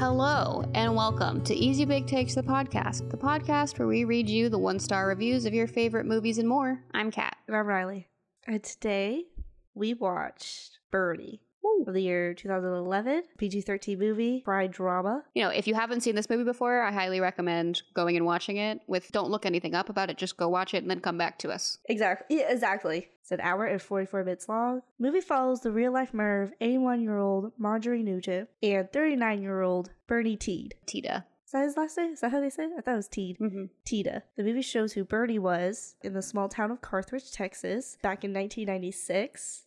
Hello, and welcome to Easy Big Takes the podcast, the podcast where we read you the one star reviews of your favorite movies and more. I'm Kat. I'm Ryley. And today we watched Bernie of the year 2011, PG 13 movie, fried drama. You know, if you haven't seen this movie before, I highly recommend going and watching it. With don't look anything up about it, just go watch it and then come back to us. Exactly. Yeah, exactly. It's an hour and 44 minutes long. movie follows the real life murder of 81 year old Marjorie Nugent and 39 year old Bernie Teed. Tita. Is that his last name? Is that how they say it? I thought it was Teed. Mm-hmm. Tita. The movie shows who Bernie was in the small town of Carthage, Texas, back in 1996.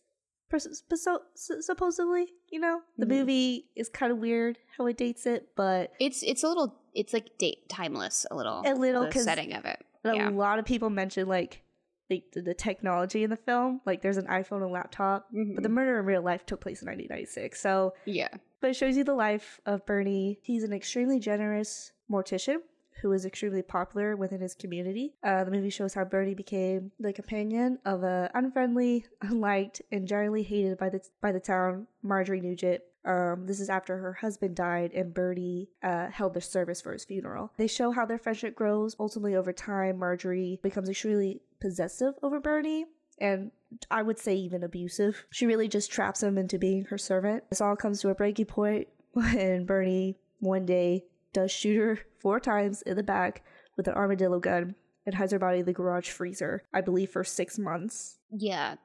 Supposedly, you know, the Mhm. movie is kind of weird how it dates it, but It's it's a little it's like date timeless a little. A little, the setting of it. a lot of people mention like the, the technology in the film. Like, there's an iPhone and laptop, but the Mhm. murder in real life took place in 1996. So, yeah. but it shows you the life of Bernie. He's an extremely generous mortician who is extremely popular within his community. Uh, the movie shows how Bernie became the companion of a unfriendly, unliked, and generally hated by the by the town Marjorie Nugent. Um, this is after her husband died and Bernie uh, held the service for his funeral. They show how their friendship grows. Ultimately, over time, Marjorie becomes extremely possessive over Bernie and I would say even abusive. She really just traps him into being her servant. This all comes to a breaking point when Bernie one day does shoot her four times in the back with an armadillo gun and hides her body in the garage freezer, I believe for six months. Yeah.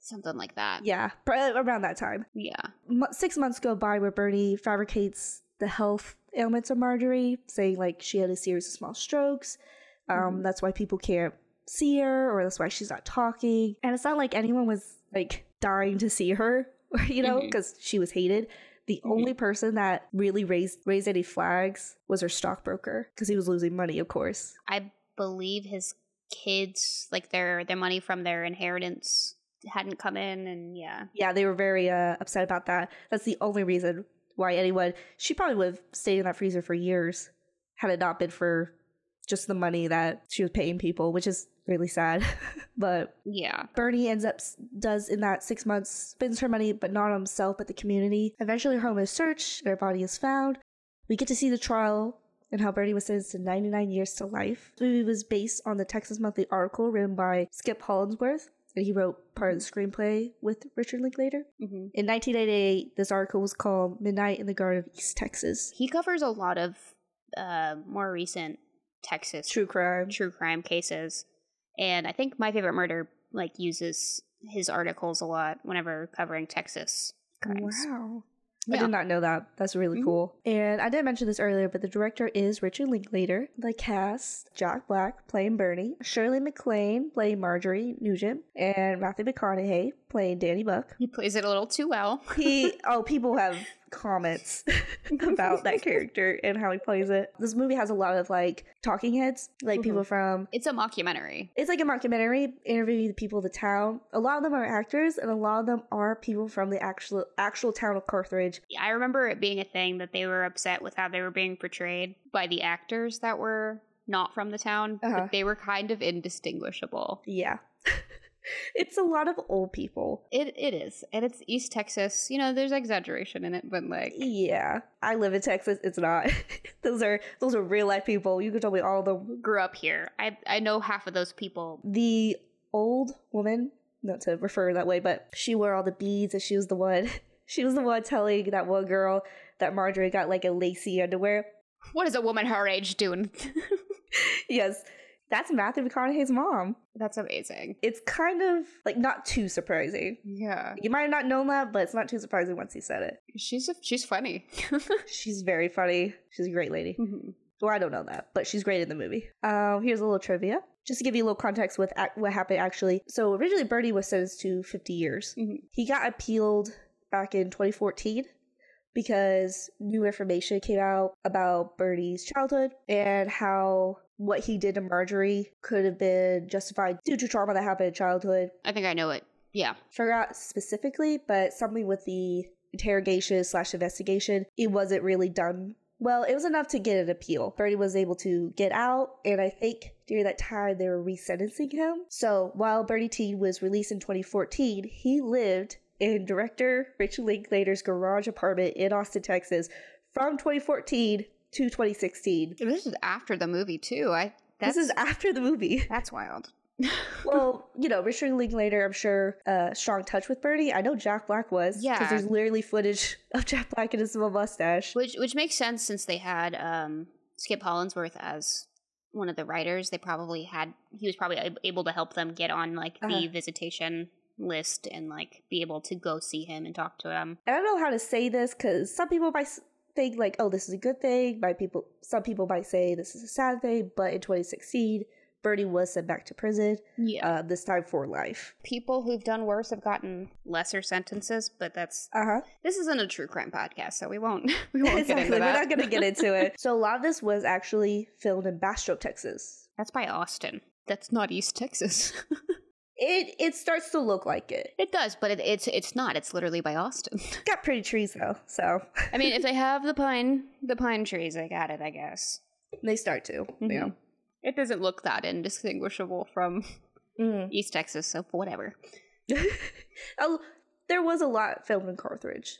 Something like that. Yeah, pr- around that time. Yeah. Six months go by where Bernie fabricates the health ailments of Marjorie, saying like she had a series of small strokes. Um, Mhm. That's why people can't see her, or that's why she's not talking. And it's not like anyone was like dying to see her, you know, because she was hated. The Mhm. only person that really raised raised any flags was her stockbroker because he was losing money, of course. I believe his kids like their their money from their inheritance hadn't come in and yeah. Yeah, they were very uh, upset about that. That's the only reason why anyone. She probably would have stayed in that freezer for years had it not been for just the money that she was paying people, which is really sad. but Yeah. Bernie ends up does in that six months spends her money, but not on himself, but the community. Eventually, her home is searched, her body is found. We get to see the trial and how Bernie was sentenced to 99 years to life. The movie was based on the Texas Monthly article written by Skip Hollandsworth, and he wrote part of the screenplay with Richard Linklater. hmm In 1988, this article was called Midnight in the Garden of East Texas. He covers a lot of uh, more recent Texas True crime. true crime cases, and I think my favorite murder like uses his articles a lot whenever covering Texas crimes. Wow. I did not know that. That's really Mhm. cool. And I didn't mention this earlier, but the director is Richard Linklater. The cast Jack Black playing Bernie, Shirley MacLaine playing Marjorie Nugent, and Matthew McConaughey playing Danny Buck. He plays it a little too well. He oh, people have comments about that character and how he plays it. This movie has a lot of like talking heads, like people from It's a mockumentary. it's like a mockumentary interviewing the people of the town. A lot of them are actors, and a lot of them are people from the actual actual town of Carthage. I remember it being a thing that they were upset with how they were being portrayed by the actors that were not from the town, Uh-huh. but they were kind of indistinguishable. Yeah, it's a lot of old people. It it is, and it's East Texas. You know, there's exaggeration in it, but like, Yeah, I live in Texas. It's not. those are those are real life people. You can tell me all of them. grew up here. I I know half of those people. The old woman, not to refer that way, but she wore all the beads, and she was the one. She was the one telling that one girl that Marjorie got like a lacy underwear. What is a woman her age doing? yes, that's Matthew McConaughey's mom. That's amazing. It's kind of like not too surprising. Yeah, You might have not known that, but it's not too surprising once he said it. she's a, she's funny. She's very funny. She's a great lady. Mhm. Well, I don't know that, but she's great in the movie. Um, here's a little trivia, just to give you a little context with ac- what happened actually. So originally, Bernie was sentenced to 50 years. Mhm. He got appealed back in 2014 because new information came out about Bernie's childhood and how what he did to Marjorie could have been justified due to trauma that happened in childhood. I think I know it. Yeah. Forgot specifically, but something with the interrogation slash investigation, it wasn't really done Well, it was enough to get an appeal. Bernie was able to get out, and I think during that time they were resentencing him. So while Bernie T was released in 2014, he lived in director Richard Linklater's garage apartment in Austin, Texas from 2014 to 2016. This is after the movie too. I that's, This is after the movie. that's wild. well, you know, Richard Linklater, I'm sure, uh, strong touch with Bernie. I know Jack Black was. Yeah. Because there's literally footage of Jack Black and his small mustache. Which which makes sense since they had um, Skip Hollandsworth as one of the writers. They probably had he was probably able to help them get on like the Uh-huh. visitation list and like be able to go see him and talk to him. And I don't know how to say this because some people might think like, oh, this is a good thing. By people, some people might say this is a sad thing. But in 2016, Bernie was sent back to prison. Yeah. Uh, this time for life. People who've done worse have gotten lesser sentences, but that's Uh huh. this isn't a true crime podcast, so we won't we won't get Exactly. into We're not going to get into it. So a lot of this was actually filmed in Bastrop, Texas. That's by Austin. That's not East Texas. It it starts to look like it. it does, but it, it's it's not. It's literally by Austin. Got pretty trees though, so I mean, if they have the pine the pine trees, they got it, I guess. they start to. Mhm. Yeah. It doesn't look that indistinguishable from Mm. East Texas, so whatever. oh, there was a lot filmed in Carthage.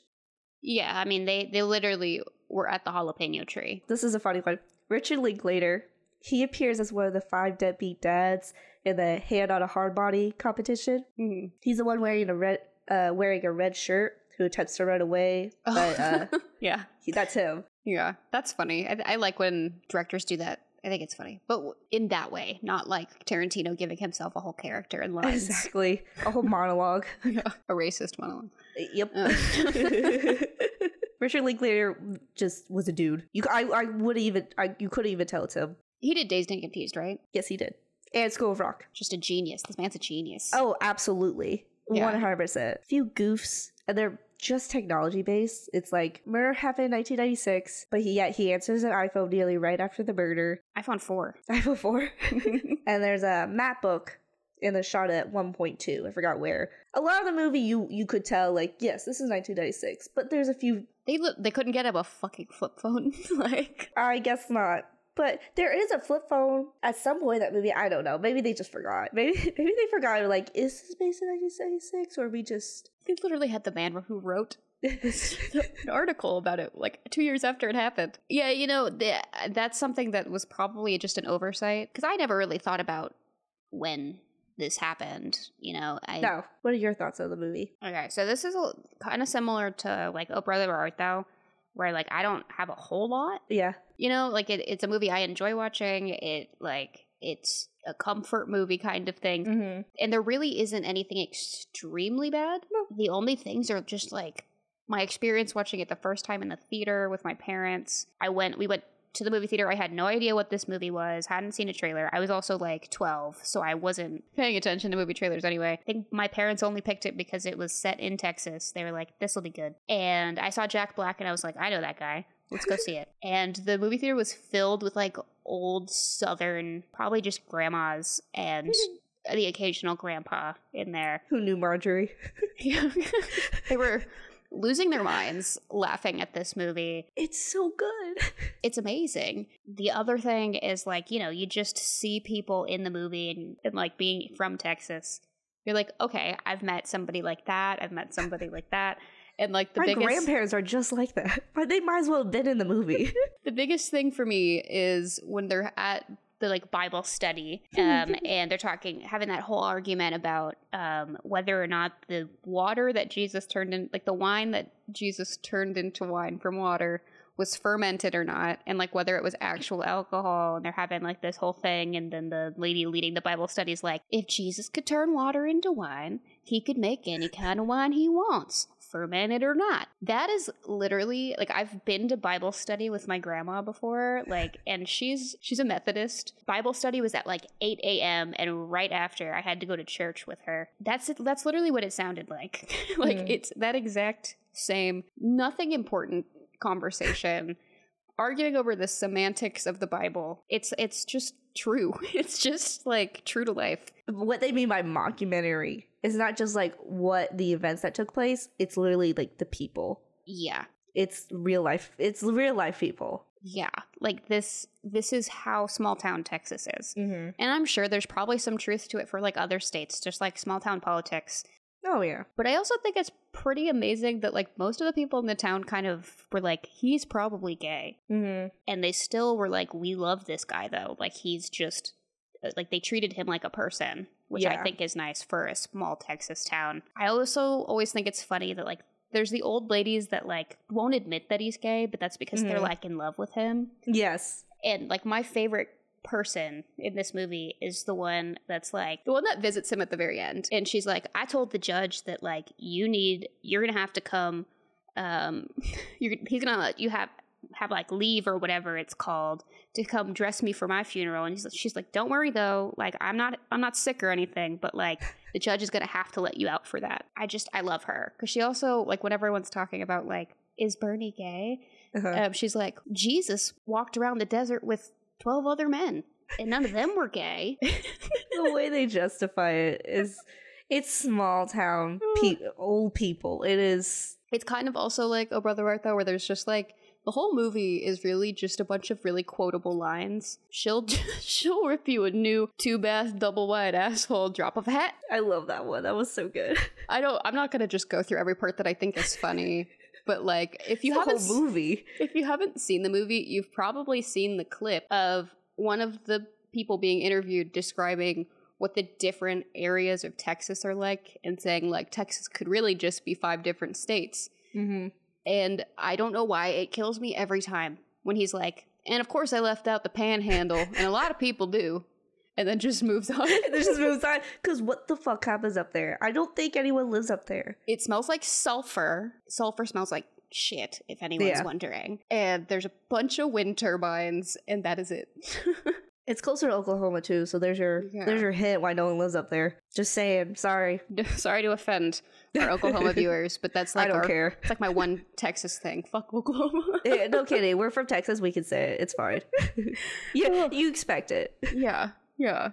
Yeah, I mean they they literally were at the jalapeno tree. This is a funny one. Richard Linklater, he appears as one of the five deadbeat dads in the hand on a hard body competition. Mhm. He's the one wearing a red uh wearing a red shirt who attempts to run away. But uh yeah, he, that's him. yeah, that's funny. I, I like when directors do that. I think it's funny, but in that way, not like Tarantino giving himself a whole character and lines. Exactly. A whole monologue. Yeah, a racist monologue. Yep. Uh. Richard Linklater just was a dude. You, I, I would even, I, you couldn't even tell it's him. He did Dazed and Confused, right? Yes, he did. And School of Rock. Just a genius. This man's a genius. Oh, absolutely. Yeah. One hundred percent. A few goofs, and they're just technology based. It's like murder happened in 1996, but he yet he answers an iPhone nearly right after the murder. iPhone four. iPhone 4. and there's a MacBook in the shot at 1.2. I forgot where. A lot of the movie you you could tell like yes, this is 1996, but there's a few. They they couldn't get him a fucking flip phone. like I guess not. But there is a flip phone at some point in that movie. I don't know. Maybe they just forgot. Maybe maybe they forgot. Like, is this based in 1976, or we just they literally had the man who wrote an article about it like two years after it happened. Yeah, you know the, that's something that was probably just an oversight because I never really thought about when this happened. You know, I no? What are your thoughts on the movie? Okay, so this is kind of similar to like Oh Brother Where Art Thou, where like I don't have a whole lot. Yeah, You know, like it, it's a movie I enjoy watching. It like it's a comfort movie kind of thing, mm-hmm. and there really isn't anything extremely bad. The only things are just like my experience watching it the first time in the theater with my parents. I went, we went to the movie theater. I had no idea what this movie was, hadn't seen a trailer. I was also like 12, so I wasn't paying attention to movie trailers anyway. I think my parents only picked it because it was set in Texas. They were like, this will be good. And I saw Jack Black and I was like, I know that guy. Let's go see it. And the movie theater was filled with like old Southern, probably just grandmas and the occasional grandpa in there. Who knew Marjorie? they were losing their minds laughing at this movie. It's so good. It's amazing. The other thing is like, you know, you just see people in the movie and, and like being from Texas. You're like, okay, I've met somebody like that. I've met somebody like that. And like the My biggest grandparents are just like that, but they might as well have been in the movie. the biggest thing for me is when they're at the like Bible study, um, and they're talking, having that whole argument about um, whether or not the water that Jesus turned in, like the wine that Jesus turned into wine from water, was fermented or not, and like whether it was actual alcohol. And they're having like this whole thing, and then the lady leading the Bible study is like, if Jesus could turn water into wine, he could make any kind of wine he wants fermented or not. That is literally like I've been to Bible study with my grandma before, like, and she's she's a Methodist. Bible study was at like 8 a.m. and right after I had to go to church with her. That's it. That's literally what it sounded like. like Mm. it's that exact same, nothing important conversation. Arguing over the semantics of the Bible. It's it's just true. It's just like true to life. what they mean by mockumentary is not just like what the events that took place, it's literally like the people. Yeah. It's real life. It's real life people. yeah, like this this is how small town Texas is. Mm-hmm. And I'm sure there's probably some truth to it for like other states, just like small town politics. Oh yeah. But I also think it's pretty amazing that like most of the people in the town kind of were like, he's probably gay. Mm-hmm. And they still were like, we love this guy though. Like he's just uh, like they treated him like a person, which I think is nice for a small Texas town. I also always think it's funny that like there's the old ladies that like won't admit that he's gay, but that's because they're Mhm. like in love with him. Yes. And like my favorite person in this movie is the one that's like the one that visits him at the very end and she's like i told the judge that like you need you're gonna have to come um you're he's gonna let you have have like leave or whatever it's called to come dress me for my funeral and he's, she's like don't worry though like i'm not i'm not sick or anything but like the judge is gonna have to let you out for that i just i love her because she also like when everyone's talking about like is bernie gay Uh-huh. um, she's like, Jesus walked around the desert with 12 other men, and none of them were gay. the way they justify it is it's small town pe- old people. It is it's kind of also like Oh Brother Art, though, where there's just like, the whole movie is really just a bunch of really quotable lines. She'll she'll rip you a new two bath double wide asshole drop of a hat. I love that one. That was so good. I don't. I'm not gonna just go through every part that I think is funny, but like if you the haven't movie. If you haven't seen the movie, you've probably seen the clip of one of the people being interviewed describing what the different areas of Texas are like and saying like Texas could really just be five different states. Mm-hmm. And I don't know why it kills me every time when he's like, and of course I left out the panhandle, and a lot of people do, and then just moves on. it just moves on because what the fuck happens up there? I don't think anyone lives up there. It smells like sulfur. Sulfur smells like shit, if anyone's Yeah. wondering. And there's a bunch of wind turbines, and that is it. It's closer to Oklahoma too, so there's your Yeah. there's your hint why no one lives up there. Just saying. Sorry, Sorry to offend our Oklahoma viewers, but that's like I don't our, care. It's like my one Texas thing. Fuck Oklahoma. Eh, no kidding. We're from Texas. We can say it. It's fine. you you expect it. yeah, yeah.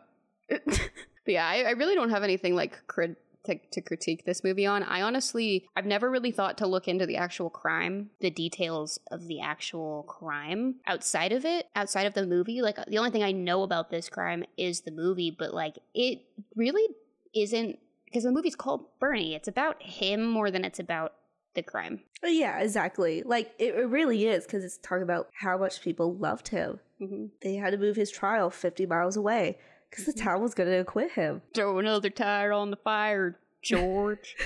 but yeah, I, I really don't have anything like crit- to, to critique this movie on. I honestly, I've never really thought to look into the actual crime, the details of the actual crime outside of it, outside of the movie. Like the only thing I know about this crime is the movie, but like it really isn't because the movie's called Bernie. It's about him more than it's about the crime. Yeah, exactly. Like it, it really is because it's talking about how much people loved him. Mm-hmm. They had to move his trial 50 miles away because the town was going to acquit him. Throw another tire on the fire, George.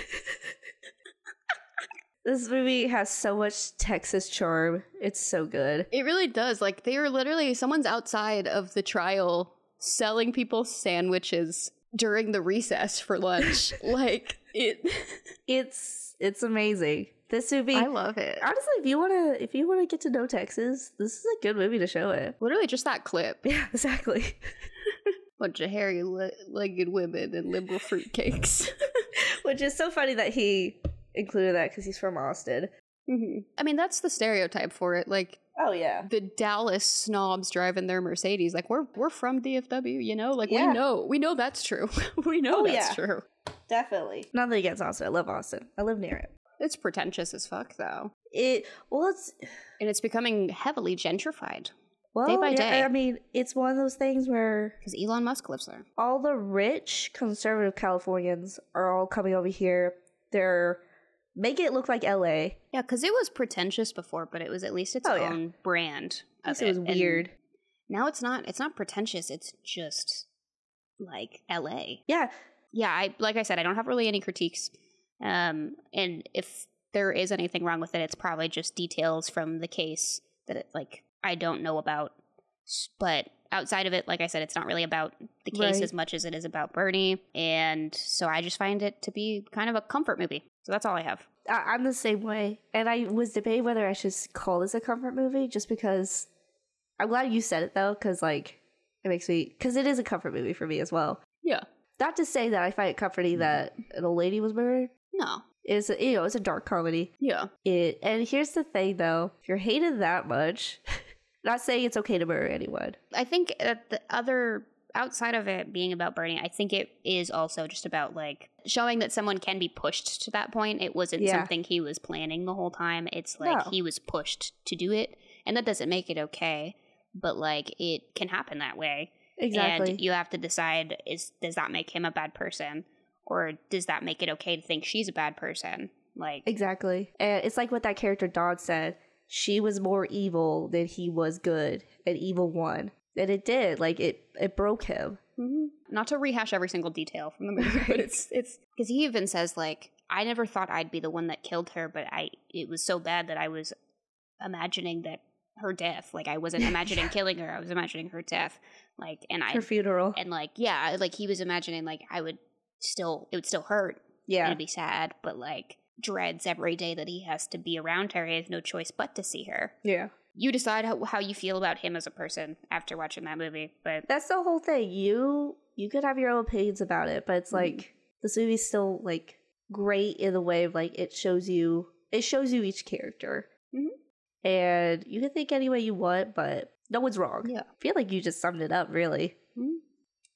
This movie has so much Texas charm. It's so good. it really does. Like they are literally someone's outside of the trial selling people sandwiches during the recess for lunch. like it It's it's amazing. This movie I love it. Honestly, if you want to if you want to get to know Texas, this is a good movie to show it. Literally just that clip. Yeah, exactly. Bunch of hairy le- legged women and liberal fruitcakes. Which is so funny that he included that because he's from Austin. hmm I mean, that's the stereotype for it. Like Oh yeah. the Dallas snobs driving their Mercedes. Like we're we're from DFW, you know. Like Yeah. we know we know that's true. we know Oh, that's yeah. true. Definitely. Nothing against Austin. I love Austin. I live near it. It's pretentious as fuck, though, It well, it's and it's becoming heavily gentrified well, Day by day. I mean, it's one of those things where because Elon Musk lives there. all the rich conservative Californians are all coming over here. They're making it look like LA. Yeah, because it was pretentious before, but it was at least its Oh, yeah. own brand. At Of least it was And weird. Now it's not. It's not pretentious. It's just like L.A. Yeah, Yeah, I like I said, I don't have really any critiques. Um, and if there is anything wrong with it, it's probably just details from the case that it, like I don't know about. But outside of it, like I said, it's not really about the case Right. as much as it is about Bernie. And so I just find it to be kind of a comfort movie. So that's all I have. I- I'm the same way. And I was debating whether I should call this a comfort movie just because I'm glad you said it though, because like it makes me, because it is a comfort movie for me as well. Yeah. Not to say that I find it comforting mm-hmm. that an old lady was murdered. No. It's a, you know it's a dark comedy. Yeah. It and here's the thing though, if you're hated that much, not saying it's okay to murder anyone. I think that the other outside of it being about Bernie, I think it is also just about like showing that someone can be pushed to that point. It wasn't Yeah. something he was planning the whole time. It's like No. he was pushed to do it. and that doesn't make it okay but like it can happen that way Exactly. and you have to decide is does that make him a bad person or does that make it okay to think she's a bad person like Exactly. And it's like what that character Dawn said. She was more evil than he was good, and evil won. And it did. Like it it broke him. Mhm. not to rehash every single detail from the movie but it's it's because he even says like i never thought i'd be the one that killed her but i it was so bad that i was imagining that her death like i wasn't imagining killing her i was imagining her death like and i Her funeral. and like yeah like he was imagining like i would still it would still hurt Yeah. it'd be sad but like dreads every day that he has to be around her he has no choice but to see her Yeah. you decide how, how you feel about him as a person after watching that movie but That's the whole thing. You you could have your own opinions about it, but it's Mhm. like this movie's still like great in the way of like it shows you it shows you each character. Mhm. And you can think any way you want, but no one's wrong. Yeah. I feel like you just summed it up really. Mhm.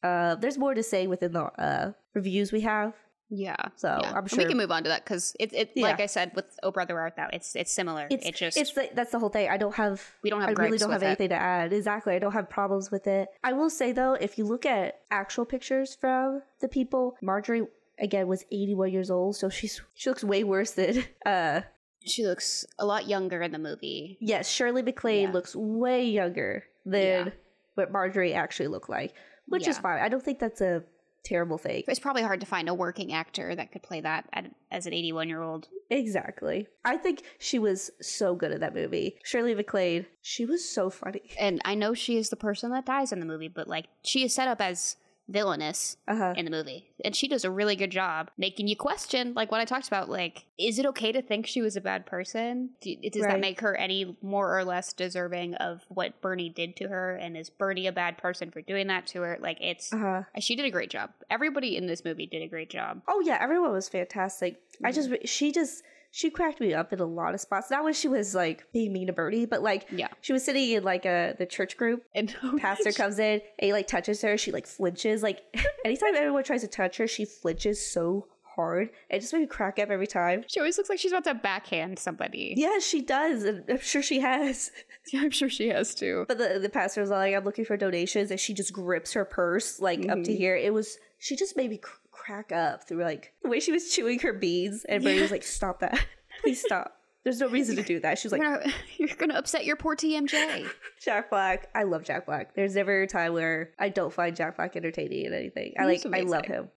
Uh there's more to say within the uh reviews we have. Yeah So Yeah. I'm And we can move on to that because it, it Yeah. like I said with Oh Brother Art Thou, it's it's similar. it's it just it's the, that's the whole thing. I don't have we don't have I really don't have with it. anything to add. Exactly. I don't have problems with it. I will say though, if you look at actual pictures from the people, Marjorie again was 81 years old, so she's she looks way worse than uh She looks a lot younger in the movie. yes, Shirley MacLaine Yeah. looks way younger than what Marjorie actually looked like, which is fine. I don't think that's a terrible thing. It's probably hard to find a working actor that could play that at, as an 81 year old. Exactly. I think she was so good at that movie. Shirley MacLaine, she was so funny. And I know she is the person that dies in the movie, but like she is set up as villainous Uh-huh. in the movie. And she does a really good job making you question, like what I talked about, like, is it okay to think she was a bad person? Do, does Right. that make her any more or less deserving of what Bernie did to her? And is Bernie a bad person for doing that to her? Like, it's. Uh-huh. She did a great job. Everybody in this movie did a great job. Oh yeah, everyone was fantastic. I just Mm-hmm. she just she cracked me up in a lot of spots. Not when she was like being mean to Bernie, but like Yeah. she was sitting in like a the church group. And Pastor comes in and he like touches her. She like flinches. Like anytime anyone tries to touch her, she flinches so hard. It just made me crack up every time. She always looks like she's about to backhand somebody. Yeah, she does, and I'm sure she has. Yeah, I'm sure she has too. But the the pastor was like, "I'm looking for donations," and she just grips her purse like up to Mhm. here. It was she just made me cr- crack up through like the way she was chewing her beads, and Bernie was like, "Stop that, please stop." There's no reason to do that. She's like, you're, gonna, you're gonna upset your poor TMJ. Jack Black. I love Jack Black. There's never a time where I don't find Jack Black entertaining in anything. I like I love him.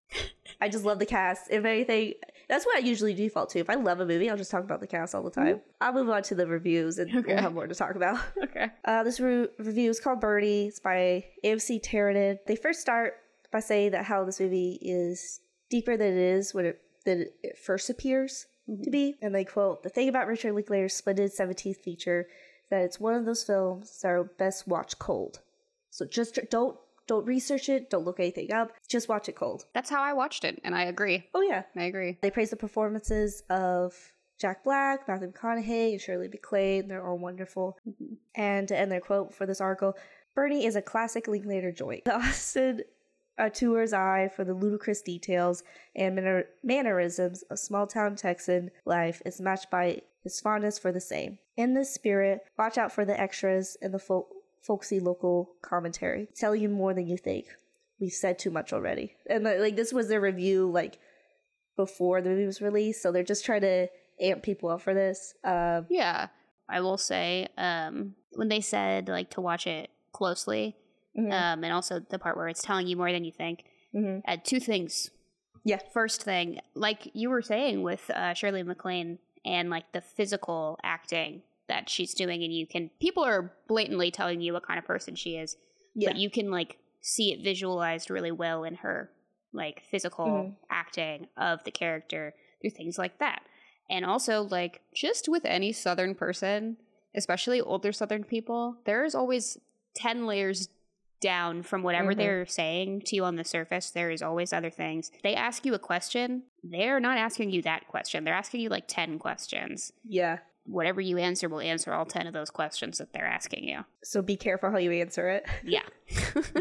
I just love the cast. If anything, that's what I usually default to. If I love a movie, I'll just talk about the cast all the time. I'll move on to the reviews and Okay. we'll have more to talk about. okay. Uh, this re- review is called Bernie. It's by AMC Tyranid. They first start by saying that how this movie is deeper than it is when it than it first appears mm-hmm. to be. And they quote, "The thing about Richard Linklater's splendid 17th feature that it's one of those films that are best watched cold. So just don't don't research it, don't look anything up, just watch it cold." That's how I watched it, and I agree. Oh yeah, I agree. they praise the performances of Jack Black, Matthew McConaughey, and Shirley MacLaine. They're all wonderful. Mm-hmm. And to end their quote for this article, Bernie is a classic Linklater joint. The Austin uh, auteur's eye for the ludicrous details and manner- mannerisms of small town Texan life is matched by his fondness for the same. In this spirit, watch out for the extras and the fol- folksy local commentary. Tell you more than you think. We've said too much already. And like this was their review, like before the movie was released, so they're just trying to amp people up for this. Um, Yeah, I will say, um, when they said like to watch it closely, mhm, um, and also the part where it's telling you more than you think. mhm. Uh, two things. Yeah. First thing, like you were saying with uh, Shirley MacLaine and like the physical acting that she's doing, and you can people are blatantly telling you what kind of person she is, Yeah. but you can like see it visualized really well in her like physical Mhm. acting of the character through things like that. And also like just with any southern person, especially older southern people, there's always 10 layers down from whatever Mhm. they're saying to you on the surface. There is always other things. They ask you a question, they're not asking you that question. They're asking you like 10 questions. yeah. Whatever you answer will answer all 10 of those questions that they're asking you. So be careful how you answer it. Yeah.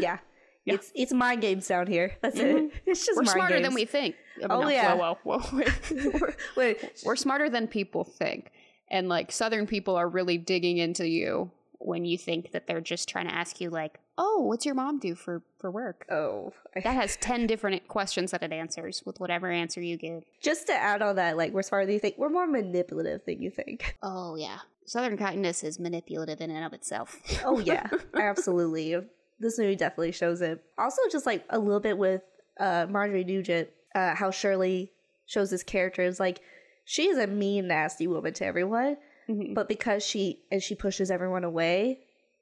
yeah. Yeah. It's it's mind games down here. That's Mhm. it. It's just We're smarter than we think. I mean, Oh, no, yeah. Whoa, whoa, whoa. we're, Wait. we're smarter than people think. And like Southern people are really digging into you when you think that they're just trying to ask you like, "Oh, what's your mom do for for work?" Oh, That has 10 different questions that it answers with whatever answer you give. just to add on that, like we're smarter than you think. We're more manipulative than you think. Oh, yeah. Southern kindness is manipulative in and of itself. Oh yeah, absolutely. This movie definitely shows it. Also, just like a little bit with uh, Marjorie Nugent, uh, how Shirley shows this character is like she is a mean, nasty woman to everyone, Mhm. but because she and she pushes everyone away,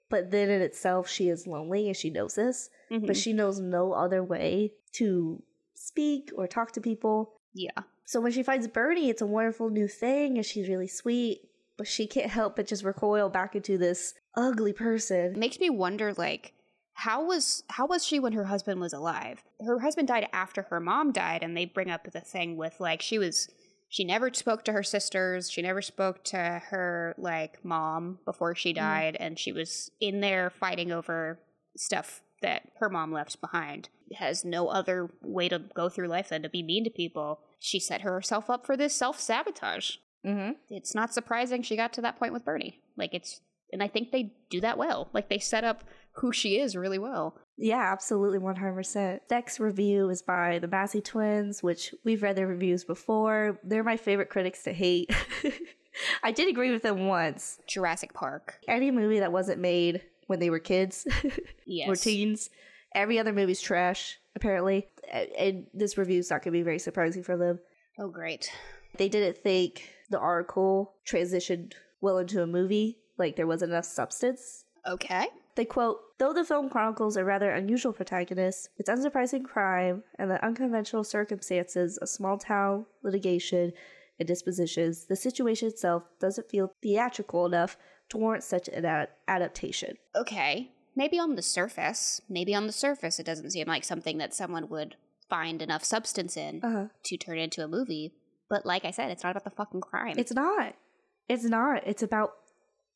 but then in itself she is lonely and she knows this, Mhm. but she knows no other way to speak or talk to people. yeah. So when she finds Bernie, it's a wonderful new thing and she's really sweet, but she can't help but just recoil back into this ugly person. It makes me wonder like how was how was she when her husband was alive? Her husband died after her mom died and they bring up the thing with like she was she never spoke to her sisters, she never spoke to her like mom before she died and she was in there fighting over stuff that her mom left behind. Has no other way to go through life than to be mean to people. She set herself up for this self-sabotage. Mm-hmm. it's not surprising she got to that point with Bernie. Like it's and I think they do that well. Like they set up who she is really well. Yeah, absolutely, 100%. Next review is by the Massie twins, which we've read their reviews before. They're my favorite critics to hate. I did agree with them once. Jurassic Park. Any movie that wasn't made when they were kids Yes. or teens, every other movie's trash, apparently. And this review's not going to be very surprising for them. Oh great. They didn't think the article transitioned well into a movie, like there wasn't enough substance. Okay. They quote, though the film chronicles a rather unusual protagonist, its unsurprising crime, and the unconventional circumstances of small town litigation and dispositions, the situation itself doesn't feel theatrical enough to warrant such an ad- adaptation. Okay. Maybe on the surface, maybe on the surface it doesn't seem like something that someone would find enough substance in Uh-huh. to turn into a movie. But like I said, it's not about the fucking crime. It's not. It's not. It's about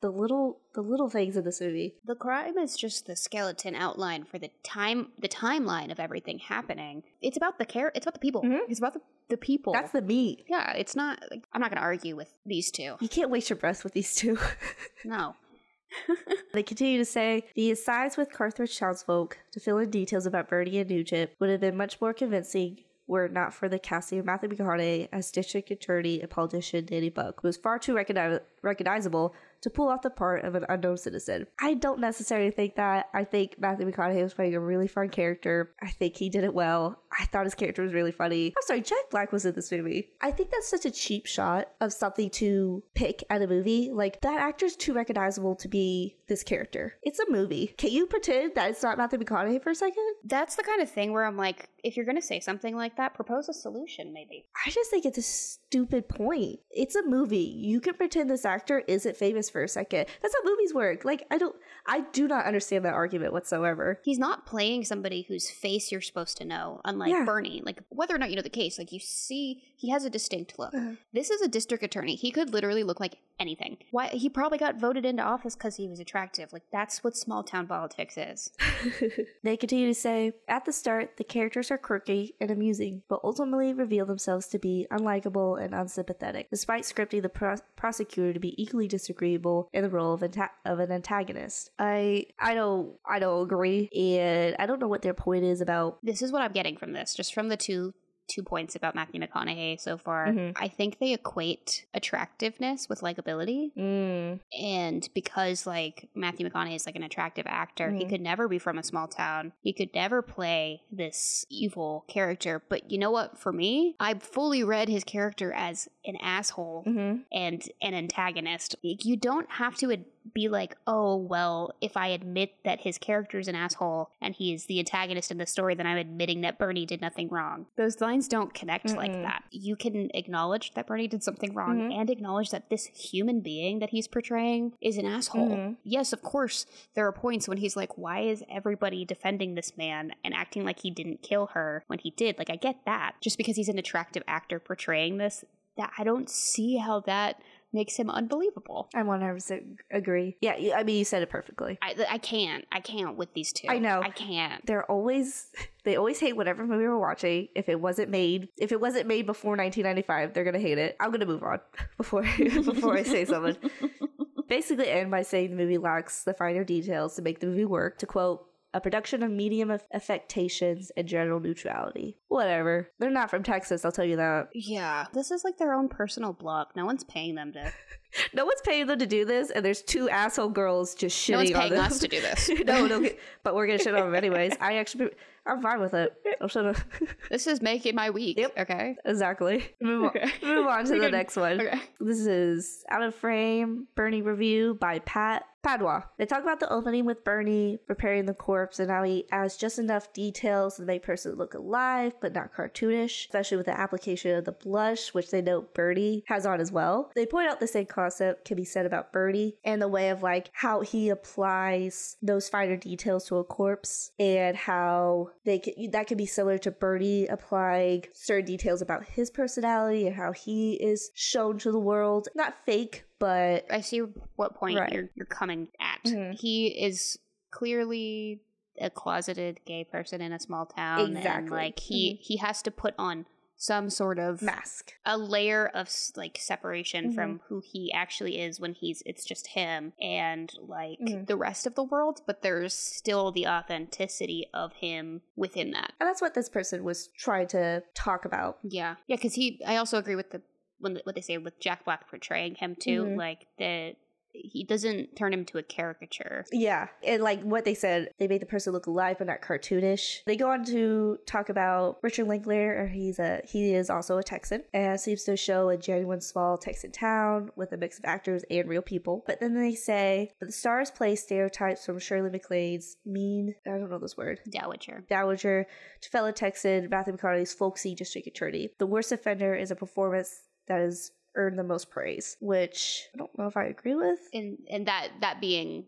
the little the little things in this movie. the crime is just the skeleton outline for the time the timeline of everything happening. It's about the care it's about the people. Mhm. It's about the, the people. That's the meat. Yeah, it's not like I'm not gonna argue with these two. You can't waste your breath with these two. No. They continue to say the asides with Carthage townsfolk to fill in details about Bernie and Nugent would have been much more convincing were it not for the casting of Matthew McConaughey as district attorney and politician Danny Buck, who was far too recogni- recognizable to pull off the part of an unknown citizen. I don't necessarily think that. I think Matthew McConaughey was playing a really fun character. I think he did it well. I thought his character was really funny. I'm sorry, Jack Black was in this movie. I think that's such a cheap shot of something to pick at a movie. Like, that actor's too recognizable to be this character. It's a movie. Can you pretend that it's not Matthew McConaughey for a second? That's the kind of thing where I'm like, if you're gonna say something like that, propose a solution maybe. I just think it's a stupid point. It's a movie. You can pretend this actor isn't famous for a second. That's how movies work. Like I don't I do not understand that argument whatsoever. He's not playing somebody whose face you're supposed to know, unlike Yeah. Bernie. Like whether or not you know the case, like you see he has a distinct look. Uh-huh. This is a district attorney. He could literally look like anything. Why he probably got voted into office because he was attractive. Like that's what small town politics is. they continue to say, at the start, the characters are quirky and amusing, but ultimately reveal themselves to be unlikable and unsympathetic, despite scripting the pro- prosecutor to be equally disagreeable in the role of, anta- of an antagonist. I I don't I don't agree, and I don't know what their point is about. This is what I'm getting from this, just from the two two points about Matthew McConaughey so far. Mhm. I think they equate attractiveness with likability. Mm, And because like Matthew McConaughey is like an attractive actor, he Mhm. could never be from a small town. He could never play this evil character. But you know what? For me, I fully read his character as an asshole mhm. and an antagonist. Like, You don't have to ad- be like, oh, well, if I admit that his character is an asshole and he is the antagonist in the story, then I'm admitting that Bernie did nothing wrong. Those lines don't connect like Mm-mm. that. You can acknowledge that Bernie did something wrong Mhm. and acknowledge that this human being that he's portraying is an asshole. Mhm. Yes, of course, there are points when he's like, why is everybody defending this man and acting like he didn't kill her when he did? Like, I get that. Just because he's an attractive actor portraying this, that I don't see how that makes him unbelievable. I 100% agree. Yeah, I mean, you said it perfectly. I, I can't. I can't with these two. I know. I can't. They're always they always hate whatever movie we're watching. If it wasn't made, if it wasn't made before 1995, they're gonna hate it. I'm gonna move on before before I say something. basically end by saying the movie lacks the finer details to make the movie work. To quote, a production of medium aff- affectations and general neutrality. Whatever. They're not from Texas, I'll tell you that. Yeah. This is like their own personal blog. No one's paying them to. No one's paying them to do this, and there's two asshole girls just shitting no one's on paying them. us to do this. no, no, but we're gonna shit on them anyways. I actually, I'm fine with it. I'm gonna This is making my week. Yep. Okay. exactly move on. Okay. Move on to the good. next one. Okay. This is Out of Frame, Bernie Review by Pat Padua. They talk about the opening with Bernie preparing the corpse and how he adds just enough details to make person look alive but not cartoonish, especially with the application of the blush, which they know Bernie has on as well. They point out the same concept can be said about Bernie and the way of like how he applies those finer details to a corpse and how they can, that can be similar to Bernie applying certain details about his personality and how he is shown to the world. Not fake, but I see what point Right. you're you're coming at. Mhm. He is clearly a closeted gay person in a small town, and Exactly. like he he has to put on some sort of mask. a layer of like separation Mhm. from who he actually is when he's it's just him and like Mhm. the rest of the world but there's still the authenticity of him within that And that's what this person was trying to talk about. yeah yeah because he i also agree with the when what they say with jack black portraying him too Mhm. like the he doesn't turn him to a caricature Yeah. And like what they said, they made the person look alive but not cartoonish. They go on to talk about Richard Linklater, he's a he is also a Texan and seems to show a genuine small Texan town with a mix of actors and real people. But then they say the stars play stereotypes from Shirley MacLaine's mean I don't know this word. dowager Dowager to fellow Texan Matthew McConaughey's folksy district attorney. The worst offender is a performance that has earned the most praise, which I don't know if I agree with. and and that that being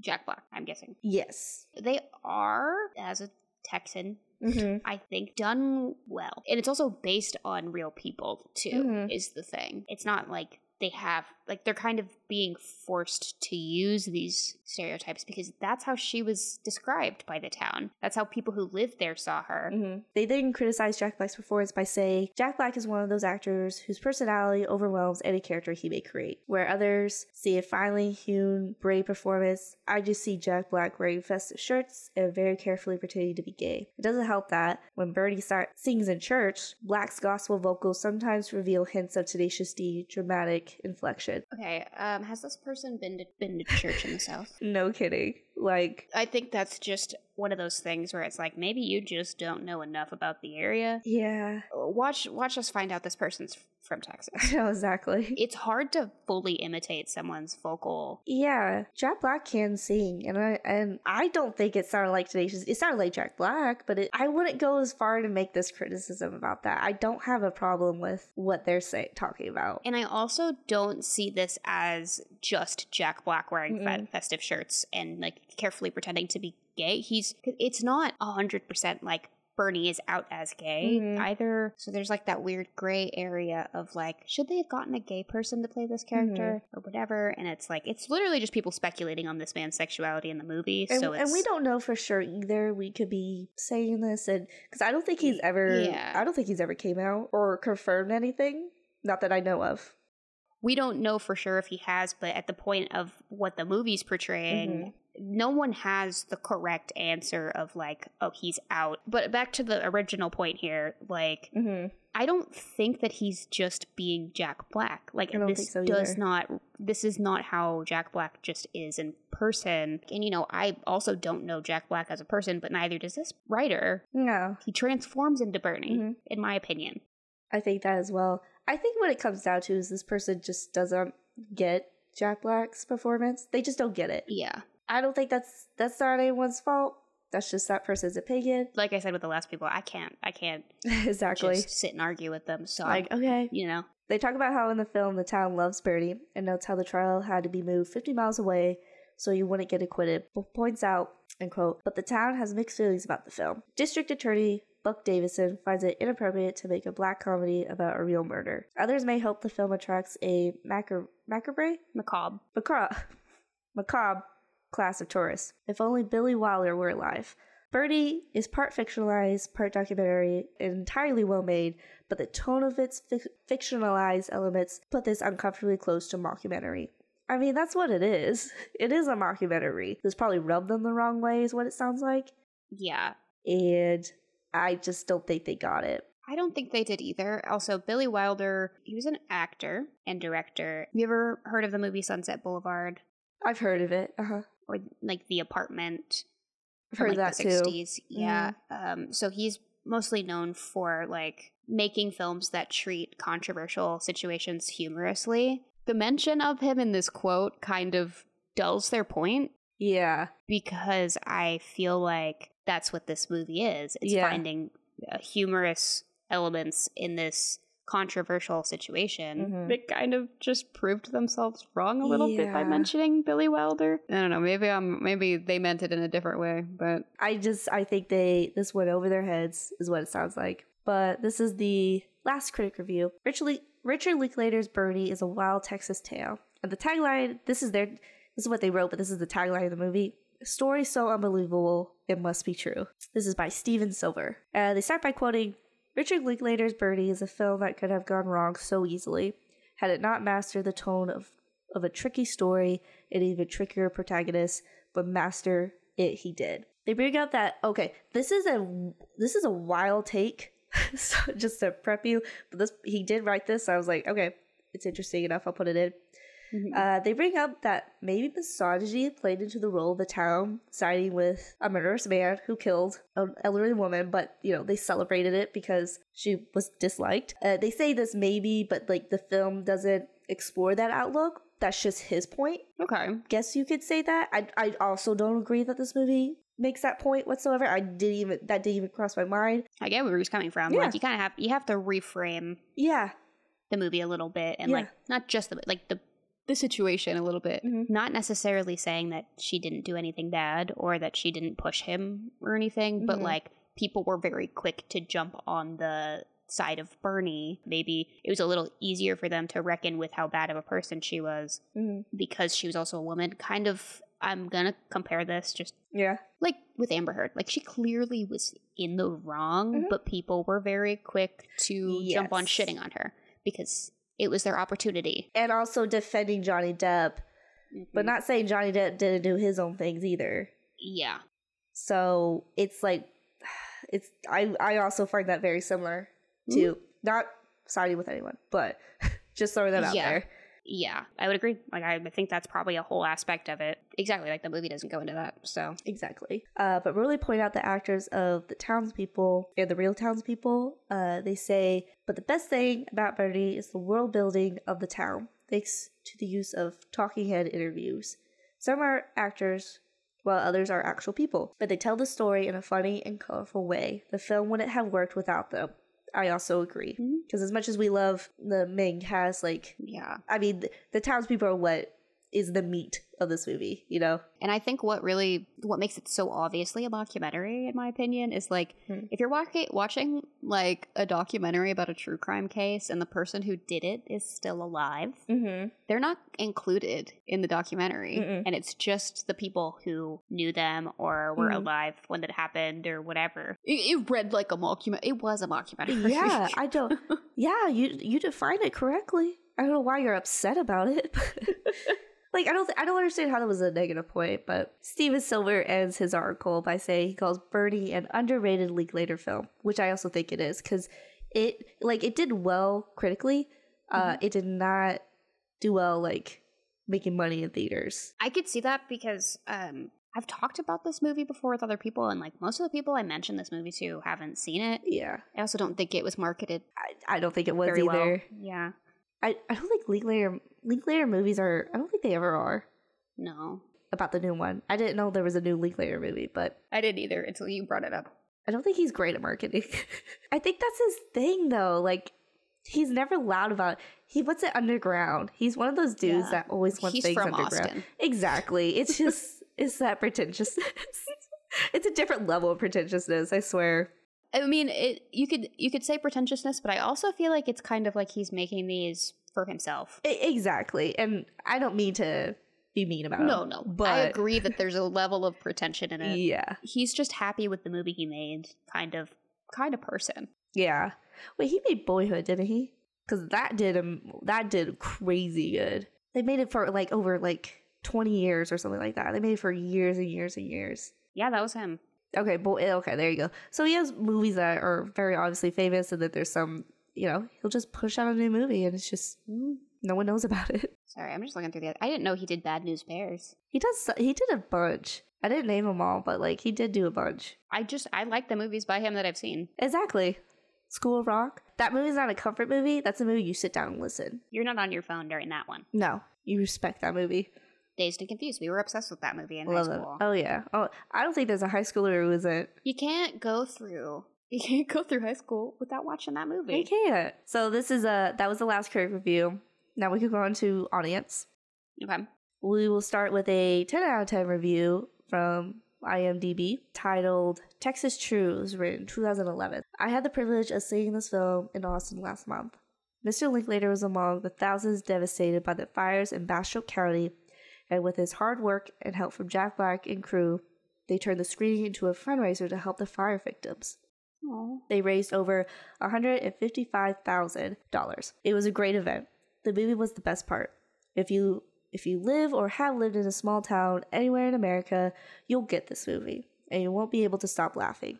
jack black i'm guessing Yes. they are as a texan Mm-hmm. I think done well. And it's also based on real people too, Mhm. is the thing. It's not like they have like they're kind of being forced to use these stereotypes because that's how she was described by the town. That's how people who lived there saw her. hmm They then criticize Jack Black's performance by saying Jack Black is one of those actors whose personality overwhelms any character he may create. Where others see a finely hewn, brave performance, I just see Jack Black wearing festive shirts and very carefully pretending to be gay. It doesn't help that when Bernie sings in church, Black's gospel vocals sometimes reveal hints of Tenacious D dramatic inflection. Okay, um, has this person been to, been to church in the South? No kidding. Like, I think that's just one of those things where it's like maybe you just don't know enough about the area. yeah, uh, Watch watch us find out this person's from Texas. Know exactly. It's hard to fully imitate someone's vocal. Yeah, Jack Black can sing, and I and I don't think it sounded like Tenacious. It sounded like Jack Black, but it, I wouldn't go as far to make this criticism about that. I don't have a problem with what they're saying, talking about. And I also don't see this as just Jack Black wearing fe- festive shirts and like carefully pretending to be gay. He's it's not a hundred percent like Bernie is out as gay Mhm. either. So there's like that weird gray area of like, should they have gotten a gay person to play this character Mm-hmm. or whatever? And it's like it's literally just people speculating on this man's sexuality in the movie. And, so it's, and we don't know for sure either. We could be saying this, and because I don't think he's ever, Yeah. I don't think he's ever came out or confirmed anything. Not that I know of. We don't know for sure if he has, but at the point of what the movie's portraying, no one has the correct answer of like, oh, he's out. But back to the original point here, like, Mm-hmm. I don't think that he's just being Jack Black. Like, this so does not. This is not how Jack Black just is in person. And you know, I also don't know Jack Black as a person, but neither does this writer. No, He transforms into Bernie, Mhm. in my opinion. I think that as well. I think what it comes down to is this person just doesn't get Jack Black's performance. They just don't get it. Yeah. I don't think that's that's not anyone's fault. That's just that person's opinion. Like I said with the last people, I can't. I can't exactly. just sit and argue with them. So, I'm Like, okay. you know, They talk about how in the film the town loves Bernie and notes how the trial had to be moved 50 miles away so he wouldn't get acquitted. But points out, and quote, but the town has mixed feelings about the film. District Attorney Buck Davidson finds it inappropriate to make a black comedy about a real murder. Others may hope the film attracts a macab- macabre? macabre. Macabre. Macabre class of tourists. If only Billy Wilder were alive. Bernie is part fictionalized, part documentary, and entirely well made, but the tone of its fic- fictionalized elements put this uncomfortably close to mockumentary. I mean, that's what it is. It is a mockumentary. This probably rubbed them the wrong way, is what it sounds like. Yeah. And I just don't think they got it. I don't think they did either. Also, Billy Wilder, he was an actor and director. Have you ever heard of the movie Sunset Boulevard? I've heard of it. Uh huh. Or like The Apartment? I've heard like, that the too. 60s. Yeah. Um, so he's mostly known for like making films that treat controversial situations humorously. The mention of him in this quote kind of dulls their point Yeah. because I feel like that's what this movie is. It's Yeah. finding uh, humorous elements in this controversial situation Mhm. that kind of just proved themselves wrong a little bit by mentioning Billy Wilder. I don't know. Maybe I'm maybe they meant it in a different way, but I just I think they this went over their heads is what it sounds like. But this is the last critic review. Richard Le- Richard Linklater's Bernie is a wild Texas tale, and the tagline this is their this is what they wrote, but this is the tagline of the movie. Story so unbelievable it must be true. This is by Steven Silver. Uh, they start by quoting Richard Linklater's Bernie is a film that could have gone wrong so easily had it not mastered the tone of of a tricky story and even trickier protagonist, but master it he did. They bring up that okay, this is a this is a wild take. so just to prep you, but this he did write this. So I was like, okay, it's interesting enough. I'll put it in. Uh, they bring up that maybe misogyny played into the role of the town, siding with a murderous man who killed an elderly woman, but you know they celebrated it because she was disliked. Uh, they say this maybe, but like the film doesn't explore that outlook. That's just his point. okay. Guess you could say that. I I also don't agree that this movie makes that point whatsoever. I didn't even that didn't even cross my mind. I get where he's coming from. Yeah. Like you kind of have you have to reframe Yeah, the movie a little bit and Yeah. like not just the like the the situation a little bit. Mhm. Not necessarily saying that she didn't do anything bad or that she didn't push him or anything, but Mhm. like people were very quick to jump on the side of Bernie. Maybe it was a little easier for them to reckon with how bad of a person she was Mhm. because she was also a woman. Kind of I'm gonna compare this just yeah, like with Amber Heard, like she clearly was in the wrong, Mhm. but people were very quick to jump on shitting on her because it was their opportunity. and also defending Johnny Depp, but Mhm. not saying Johnny Depp didn't do his own things either. yeah, So it's like it's I I also find that very similar to not siding with anyone, but just throwing that out Yeah. there. Yeah, I would agree. Like I think that's probably a whole aspect of it. Exactly, like the movie doesn't go into that. So Exactly. Uh, but really point out the actors of the townspeople and the real townspeople. Uh, they say, but the best thing about Bernie is the world building of the town, thanks to the use of talking head interviews. Some are actors, while others are actual people, but they tell the story in a funny and colorful way. The film wouldn't have worked without them. I also agree. Mm-hmm. Because as much as we love the Ming has, like, yeah, I mean, the, the townspeople are what is the meat of this movie, you know? and I think what really what makes it so obviously a documentary, in my opinion, is like Hmm. if you're walking, watching like a documentary about a true crime case and the person who did it is still alive. Mm-hmm. they're not included in the documentary Mm-mm. and it's just the people who knew them or were Mhm. alive when it happened or whatever it, it read like a mockumentary it was a mockumentary Yeah, I don't. Yeah, you you defined it correctly. I don't know why you're upset about it. like I don't th- I don't understand how that was a negative point. But Steven Silver ends his article by saying he calls Bernie an underrated Linklater film, which I also think it is because it like it did well critically. Uh, it did not do well like making money in theaters. i could see that because um i've talked about this movie before with other people and like most of the people i mentioned this movie to haven't seen it Yeah, i also don't think it was marketed I, I don't think it was either. well yeah I, I don't think Linklater Linklater movies are. I don't think they ever are. no about the new one. I didn't know there was a new Linklater movie, but i didn't either until you brought it up I don't think he's great at marketing. I think that's his thing though. Like he's never loud about it. he puts it underground. He's one of those dudes Yeah. that always wants he's things from underground. austin Exactly. It's just it's that pretentiousness. it's a different level of pretentiousness, I swear. I mean, it you could you could say pretentiousness, but I also feel like it's kind of like he's making these for himself. I- exactly. And I don't mean to be mean about it. No, him. no. But I agree that there's a level of pretension in it. Yeah. He's just happy with the movie he made, kind of kind of person. Yeah. Wait, he made Boyhood, didn't he? Because that did him. That did crazy good. They made it for like over like 20 years or something like that. They made it for years and years and years. Yeah, that was him. Okay, but okay, there you go. So he has movies that are very obviously famous, and that there's some, you know, he'll just push out a new movie, and it's just mm, no one knows about it. Sorry, I'm just looking through the. I didn't know he did Bad News Bears. He does. He did a bunch. I didn't name them all, but like he did do a bunch. I just I like the movies by him that I've seen. Exactly. School of Rock. That movie's not a comfort movie. That's a movie you sit down and listen. You're not on your phone during that one. No, you respect that movie. Dazed and Confused. We were obsessed with that movie in Love high school. It. Oh yeah. Oh, I don't think there's a high schooler who isn't. You can't go through. You can't go through high school without watching that movie. You can't. So this is a that was the last critic review. Now we can go on to audience. Okay. We will start with a 10 out of 10 review from IMDb titled Texas Truths, written 2011. I had the privilege of seeing this film in Austin last month. Mr. Linklater was among the thousands devastated by the fires in Bastrop County, and with his hard work and help from Jack Black and crew, they turned the screening into a fundraiser to help the fire victims. Aww. They raised over $155,000. It was a great event. The movie was the best part. If you if you live or have lived in a small town anywhere in America, you'll get this movie and you won't be able to stop laughing.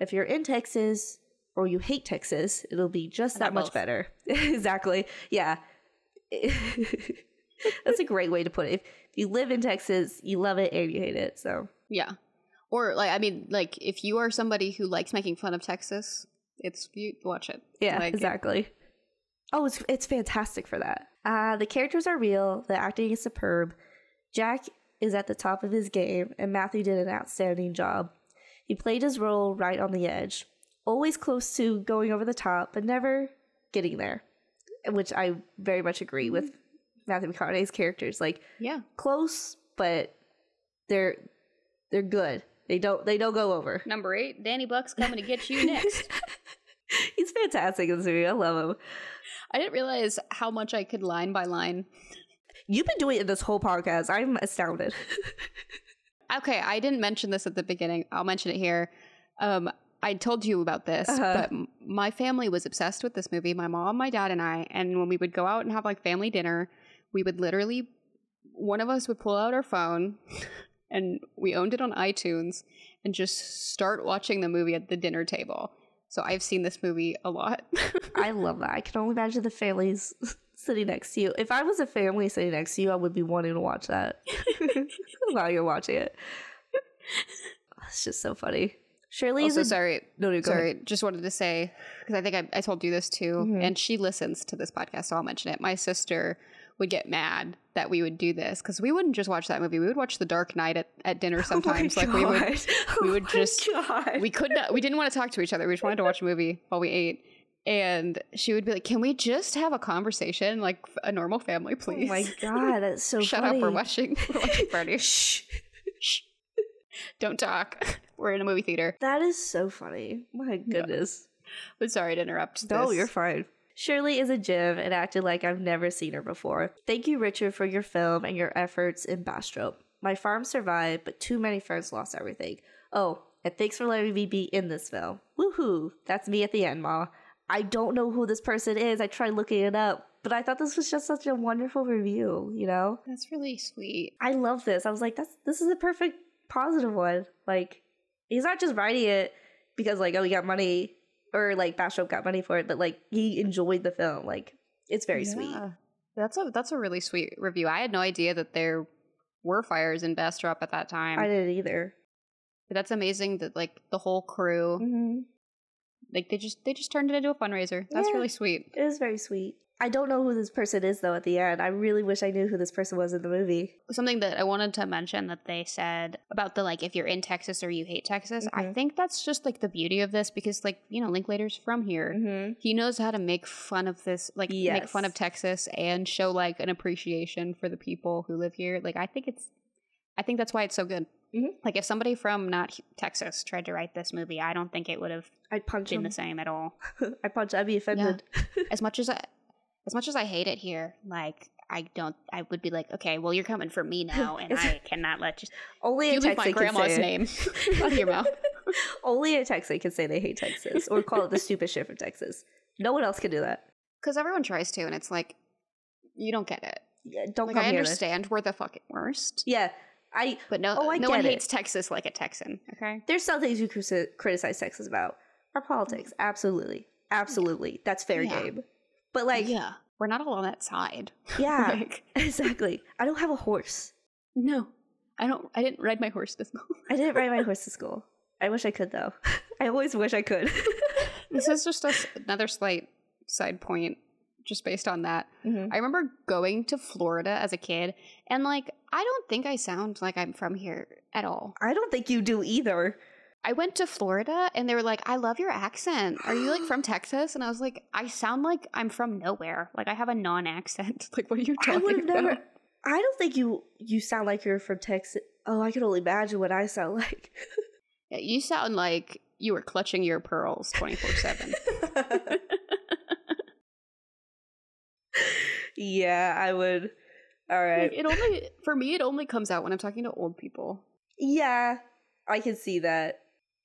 If you're in Texas or you hate Texas, it'll be just that much better. exactly. Yeah. That's a great way to put it. If you live in Texas, you love it and you hate it. So, yeah. Or like I mean, like if you are somebody who likes making fun of Texas, it's you watch it. Yeah, like, exactly. Oh, it's it's fantastic for that. Uh, the characters are real. The acting is superb. Jack is at the top of his game, and Matthew did an outstanding job. He played his role right on the edge, always close to going over the top, but never getting there, which I very much agree with Matthew McConaughey's characters. Like, yeah, close, but they're they're good. They don't they don't go over. Number eight, Danny Buck's coming to get you next. He's fantastic in this movie. I love him. I didn't realize how much I could line by line. You've been doing it this whole podcast. I'm astounded. okay, I didn't mention this at the beginning. I'll mention it here. Um, I told you about this, uh-huh. but my family was obsessed with this movie. My mom, my dad, and I. And when we would go out and have like family dinner, we would literally, one of us would pull out our phone, and we owned it on iTunes, and just start watching the movie at the dinner table. So I've seen this movie a lot. I love that. I can only imagine the families sitting next to you. If I was a family sitting next to you, I would be wanting to watch that while you're watching it. It's just so funny. Shirley also, a- sorry. No, no, sorry. Ahead. Just wanted to say because I think I, I, told you this too, mm-hmm. and she listens to this podcast, so I'll mention it. My sister would get mad that we would do this because we wouldn't just watch that movie. We would watch The Dark Knight at, at dinner oh sometimes. Oh like we would, we would oh just, God. we could not, we didn't want to talk to each other. We just wanted to watch a movie while we ate. And she would be like, "Can we just have a conversation, like a normal family, please?" Oh my god, that's so. Shut funny. up! We're watching. We're watching Freddy. Shh. Shh. Don't talk. We're in a movie theater. That is so funny. My goodness. But sorry to interrupt. No, this. you're fine. Shirley is a gem and acted like I've never seen her before. Thank you, Richard, for your film and your efforts in Bastrop. My farm survived, but too many friends lost everything. Oh, and thanks for letting me be in this film. Woohoo! That's me at the end, Ma. I don't know who this person is. I tried looking it up, but I thought this was just such a wonderful review, you know? That's really sweet. I love this. I was like, that's this is a perfect positive one. Like, he's not just writing it because like, oh, he got money or like Bastrop got money for it, but like he enjoyed the film. Like it's very yeah. sweet. That's a that's a really sweet review. I had no idea that there were fires in Bastrop at that time. I didn't either. But that's amazing that like the whole crew, mm-hmm. like they just they just turned it into a fundraiser. That's yeah, really sweet. It is very sweet. I don't know who this person is though at the end. I really wish I knew who this person was in the movie. Something that I wanted to mention that they said about the like if you're in Texas or you hate Texas, mm-hmm. I think that's just like the beauty of this because like, you know, Linklater's from here. Mm-hmm. He knows how to make fun of this like yes. make fun of Texas and show like an appreciation for the people who live here. Like I think it's I think that's why it's so good. Mm-hmm. Like if somebody from not Texas tried to write this movie, I don't think it would have I'd punch been him. the same at all. I'd punch. I'd be offended. Yeah. as much as I, as much as I hate it here, like I don't. I would be like, okay, well, you're coming for me now, and I cannot let you. Only you a Texan my grandma's name out of your mouth. Only a Texan can say they hate Texas or call it the stupid shit from Texas. No one else can do that. Because everyone tries to, and it's like you don't get it. yeah, don't Like come I understand we're the fucking worst, Yeah, I. but no, Oh, I no one it. hates Texas like a Texan. Okay, There's some things you criti- criticize Texas about. Our politics, absolutely, absolutely. That's fair Yeah. game. But like, yeah, we're not all on that side. yeah Like, exactly. I don't have a horse. no, I don't. I didn't ride my horse this month. I didn't ride my horse to school. I wish I could though. I always wish I could. this is just a another slight side point, just based on that. Mhm. I remember going to Florida as a kid, and like, I don't think I sound like I'm from here at all. I don't think you do either. I went to Florida and they were like, I love your accent. Are you like from Texas? And I was like, I sound like I'm from nowhere. Like I have a non accent. Like, what are you I talking would have about? never. I don't think you you sound like you're from Texas. Oh, I can only imagine what I sound like. Yeah, you sound like you were clutching your pearls 24 7. yeah, I would. All right. It only, for me, it only comes out when I'm talking to old people. Yeah, I can see that.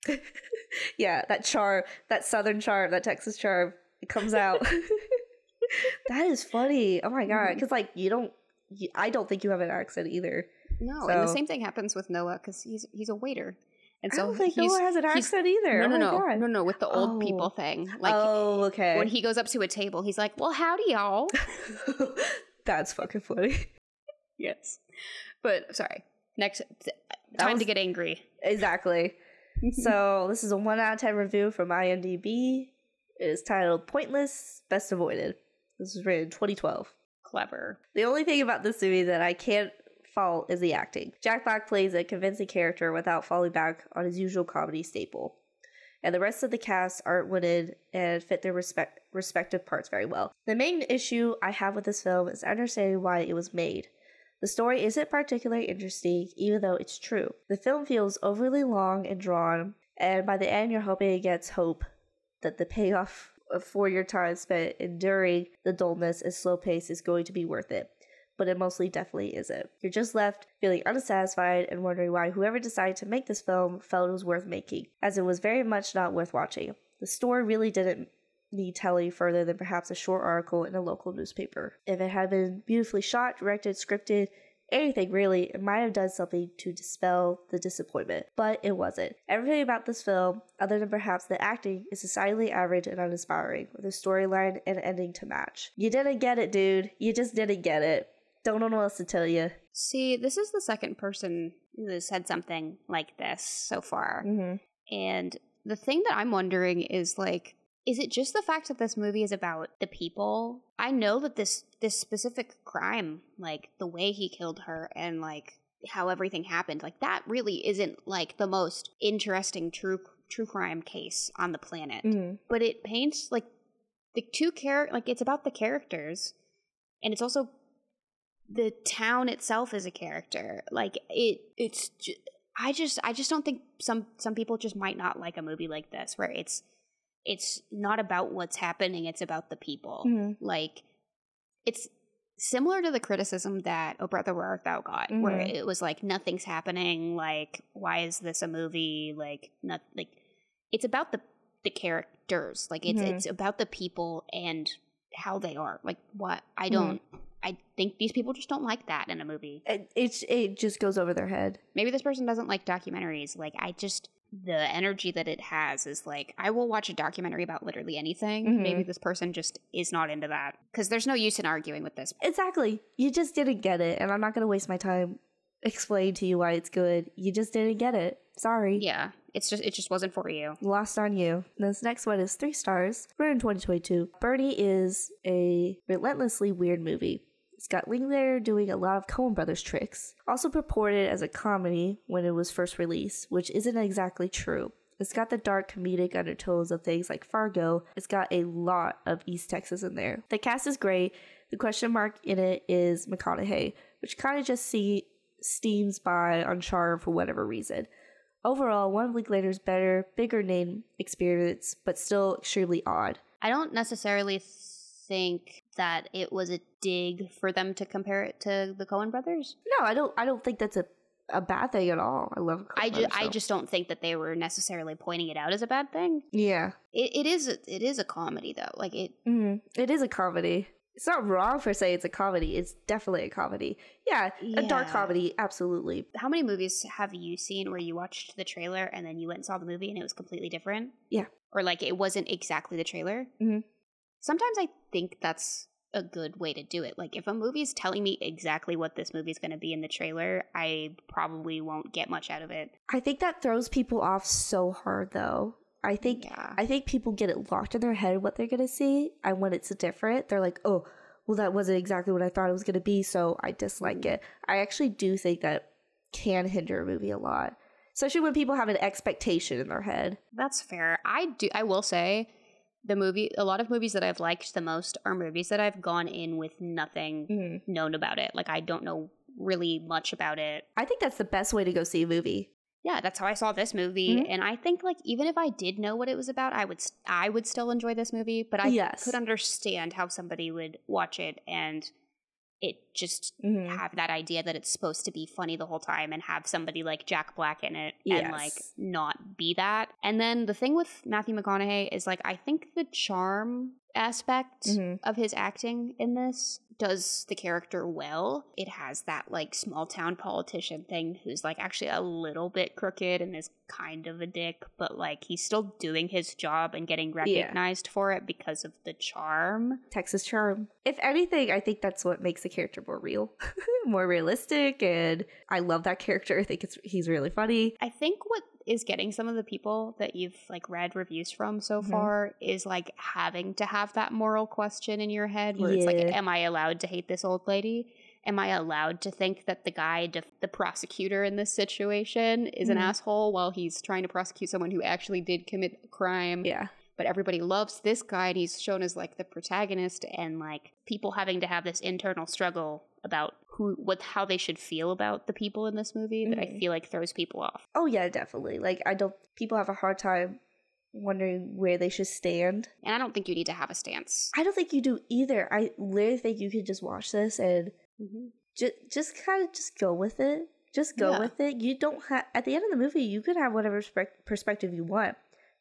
yeah, that charm, that southern charm, that Texas charm, it comes out. that is funny. Oh my god, mm-hmm. because like you don't, you, I don't think you have an accent either. No, and the same thing happens with Noah because he's he's a waiter. And I so don't think Noah has an accent either. No, no, oh no, no, no. With the old Oh. people thing, like oh, okay. when he goes up to a table, he's like, "Well, howdy, y'all." That's fucking funny. yes, but sorry. Next, time was- to get angry. Exactly. so this is a one out of ten review from IMDb. It is titled "Pointless, Best Avoided." This was written in 2012. Clever. The only thing about this movie that I can't fault is the acting. Jack Black plays a convincing character without falling back on his usual comedy staple. And the rest of the cast aren't witted and fit their respect- respective parts very well. The main issue I have with this film is understanding why it was made. The story isn't particularly interesting, even though it's true. The film feels overly long and drawn, and by the end, you're hoping it gets hope that the payoff for your time spent enduring the dullness and slow pace is going to be worth it. But it mostly definitely isn't. You're just left feeling unsatisfied and wondering why whoever decided to make this film felt it was worth making, as it was very much not worth watching. The story really didn't need telling further than perhaps a short article in a local newspaper. If it had been beautifully shot, directed, scripted, anything really, it might have done something to dispel the disappointment, but it wasn't. Everything about this film, other than perhaps the acting, is decidedly average and uninspiring, with a storyline and ending to match. You didn't get it, dude. You just didn't get it. Don't know what else to tell you. See, this is the second person who has said something like this so far. Mm-hmm. And the thing that I'm wondering is like, is it just the fact that this movie is about the people? I know that this this specific crime, like the way he killed her and like how everything happened, like that really isn't like the most interesting true true crime case on the planet. Mm-hmm. But it paints like the two char like it's about the characters and it's also the town itself is a character. Like it it's ju- I just I just don't think some some people just might not like a movie like this where it's it's not about what's happening, it's about the people. Mm-hmm. Like it's similar to the criticism that Oh Brother Where Art Thou got, where Mhm. it was like nothing's happening, like why is this a movie? Like not like it's about the the characters. Like it's Mhm. it's about the people and how they are. Like what I Mhm. don't I think these people just don't like that in a movie. It, it, it just goes over their head. Maybe this person doesn't like documentaries. Like I just the energy that it has is like I will watch a documentary about literally anything. Mhm. Maybe this person just is not into that because there's no use in arguing with this. Exactly. You just didn't get it, and I'm not going to waste my time explaining to you why it's good. You just didn't get it. Sorry. Yeah, it's just it just wasn't for you. Lost on you. This next one is three stars. We're in 2022. Bernie is a relentlessly weird movie. It's got Linklater doing a lot of Coen Brothers tricks. Also purported as a comedy when it was first released, which isn't exactly true. It's got the dark comedic undertones of things like Fargo. It's got a lot of East Texas in there. The cast is great. The question mark in it is McConaughey, which kind of just see steams by on charm for whatever reason. Overall, one of Linklater's better, bigger name experience, but still extremely odd. I don't necessarily think that it was a dig for them to compare it to the Coen brothers. No, I don't. I don't think that's a, a bad thing at all. I love. I, ju- Coen I just don't think that they were necessarily pointing it out as a bad thing. yeah, It, it is a, it is a comedy though. Like it mm it is a comedy. it's not wrong for say it's a comedy. It's definitely a comedy. Yeah, a dark comedy, absolutely. How many movies have you seen where you watched the trailer and then you went and saw the movie and it was completely different? Yeah. Or like it wasn't exactly the trailer? Mhm. Sometimes I think that's a good way to do it. Like if a movie is telling me exactly what this movie is going to be in the trailer, I probably won't get much out of it. I think that throws people off so hard though. I think Yeah. I think people get it locked in their head what they're gonna see, and when it's different, they're like, "Oh, well, that wasn't exactly what I thought it was gonna be," so I dislike it. I actually do think that can hinder a movie a lot, especially when people have an expectation in their head. That's fair. I do I will say the movie a lot of movies that I've liked the most are movies that I've gone in with nothing Mm-hmm. known about it. Like I don't know really much about it. I think that's the best way to go see a movie. Yeah, that's how I saw this movie Mhm. and I think like even if I did know what it was about, I would i would still enjoy this movie, but I Yes. could understand how somebody would watch it and it just Mhm. have that idea that it's supposed to be funny the whole time and have somebody like Jack Black in it and like not be that. And then the thing with Matthew McConaughey is like I think the charm aspect Mhm. of his acting in this does the character well. It has that like small town politician thing who's like actually a little bit crooked and is kind of a dick, but like he's still doing his job and getting recognized for it because of the charm. Texas charm. If anything, I think that's what makes the character more real, more realistic, and I love that character. I think it's he's really funny. I think what is getting some of the people that you've like read reviews from so Mhm. far is like having to have that moral question in your head where it's like am I allowed to hate this old lady? Am I allowed to think that the guy, def- the prosecutor in this situation, is an Mhm. asshole while he's trying to prosecute someone who actually did commit a crime? Yeah. But everybody loves this guy, and he's shown as like the protagonist, and like people having to have this internal struggle about who, what, how they should feel about the people in this movie that I Mhm. feel like throws people off. Oh yeah, definitely. Like I don't. People have a hard time wondering where they should stand. And I don't think you need to have a stance. I don't think you do either. I literally think you could just watch this and just just kind of just go with it. Just go Yeah. with it. You don't have at the end of the movie. You could have whatever spec- perspective you want.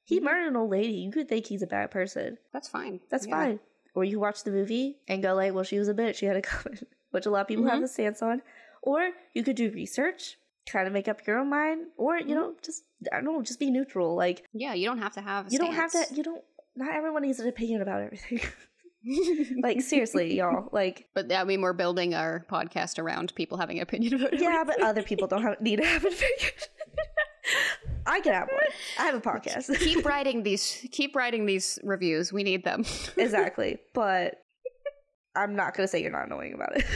He murdered an old lady. You could think he's a bad person. That's fine. That's Yeah. fine. Or you watch the movie and go like, "Well, she was a bitch. She had a comment," which a lot of people have Mhm. a stance on. Or you could do research, kind of make up your own mind, or you Mhm. know, just I don't know, just be neutral. Like Yeah, you don't have to have a you don't have to. You don't. Not everyone needs an opinion about everything. like seriously, y'all. Like But I mean, we're building our podcast around people having an opinion about yeah, but other people don't have, need to have an opinion. I can have one. I have a podcast. keep writing these. Keep writing these reviews. We need them. exactly, but I'm not gonna say you're not annoying about it.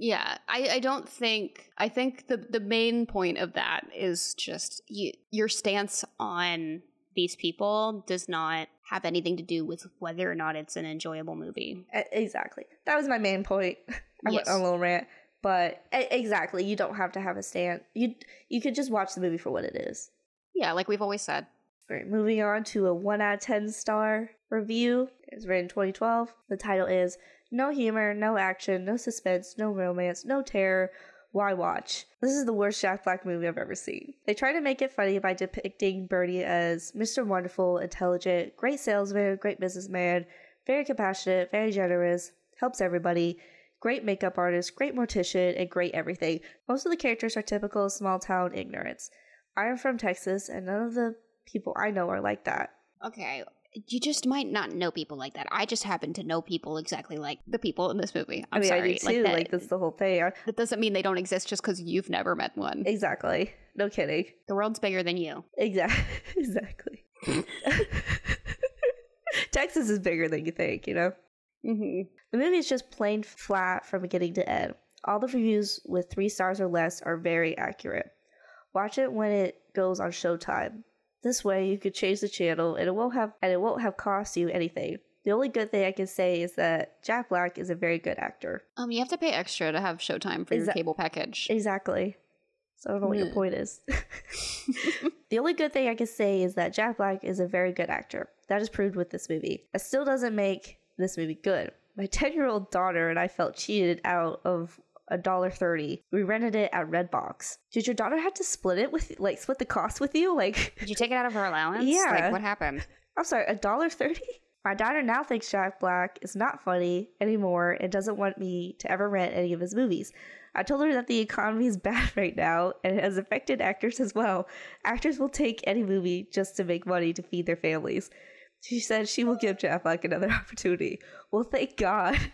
Yeah, I, I don't think. I think the the main point of that is just you, your stance on these people does not have anything to do with whether or not it's an enjoyable movie. Exactly. That was my main point. I went on a little rant, but exactly, you don't have to have a stand. You you could just watch the movie for what it is. Yeah, like we've always said. All right, moving on to a one out of ten star review. It's written in 2012. The title is "No humor, no action, no suspense, no romance, no terror. Why watch? This is the worst Jack Black movie I've ever seen. They try to make it funny by depicting Bernie as Mr. Wonderful, intelligent, great salesman, great businessman, very compassionate, very generous, helps everybody, great makeup artist, great mortician, and great everything. Most of the characters are typical small town ignorance. I am from Texas, and none of the people I know are like that. Okay, you just might not know people like that. I just happen to know people exactly like the people in this movie. I'm I mean, sorry. I do too. that, Like, that's the whole thing. I- that doesn't mean they don't exist just because you've never met one. Exactly. No kidding. the world's bigger than you. Exactly. exactly. Texas is bigger than you think, you know? hmm The movie is just plain flat from beginning to end. All the reviews with three stars or less are very accurate. Watch it when it goes on Showtime. This way, you could change the channel, and it won't have and it won't have cost you anything. The only good thing I can say is that Jack Black is a very good actor. Um, you have to pay extra to have Showtime for your cable package. Exactly. So I don't know what your Hmm. point is. the only good thing I can say is that Jack Black is a very good actor. That is proved with this movie. That still doesn't make this movie good. My 10 year old daughter and I felt cheated out of a dollar thirty. We rented it at Redbox. Did your daughter have to split it with like split the cost with you? Like Did you take it out of her allowance? Yeah. Like, what happened? I'm sorry, a dollar thirty? My daughter now thinks Jack Black is not funny anymore and doesn't want me to ever rent any of his movies. I told her that the economy is bad right now and it has affected actors as well. Actors will take any movie just to make money to feed their families. She said she will give Jack Black another opportunity. Well, thank God.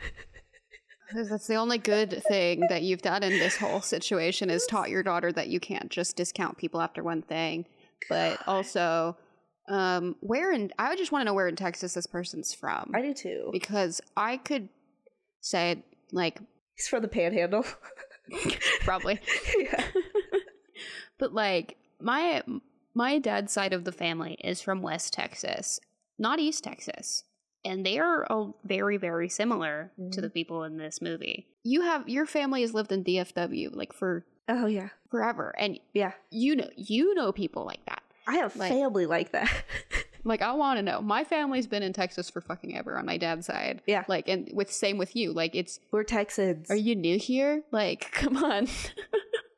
That's the only good thing that you've done in this whole situation is taught your daughter that you can't just discount people after one thing. But also, um, where in I just want to know where in Texas this person's from. I do too. because I could say like He's from the Panhandle. probably, yeah. but like my my dad's side of the family is from West Texas, not East Texas. And they are all very, very similar to the mm-hmm. people in this movie. You have your family has lived in DFW like for Oh yeah. forever, and Yeah. you know you know people like that. I have Like- family like that. Like I want to know. My family's been in Texas for fucking ever on my dad's side. Yeah. Like and with same with you. Like it's We're Texans. are you new here? Like come on.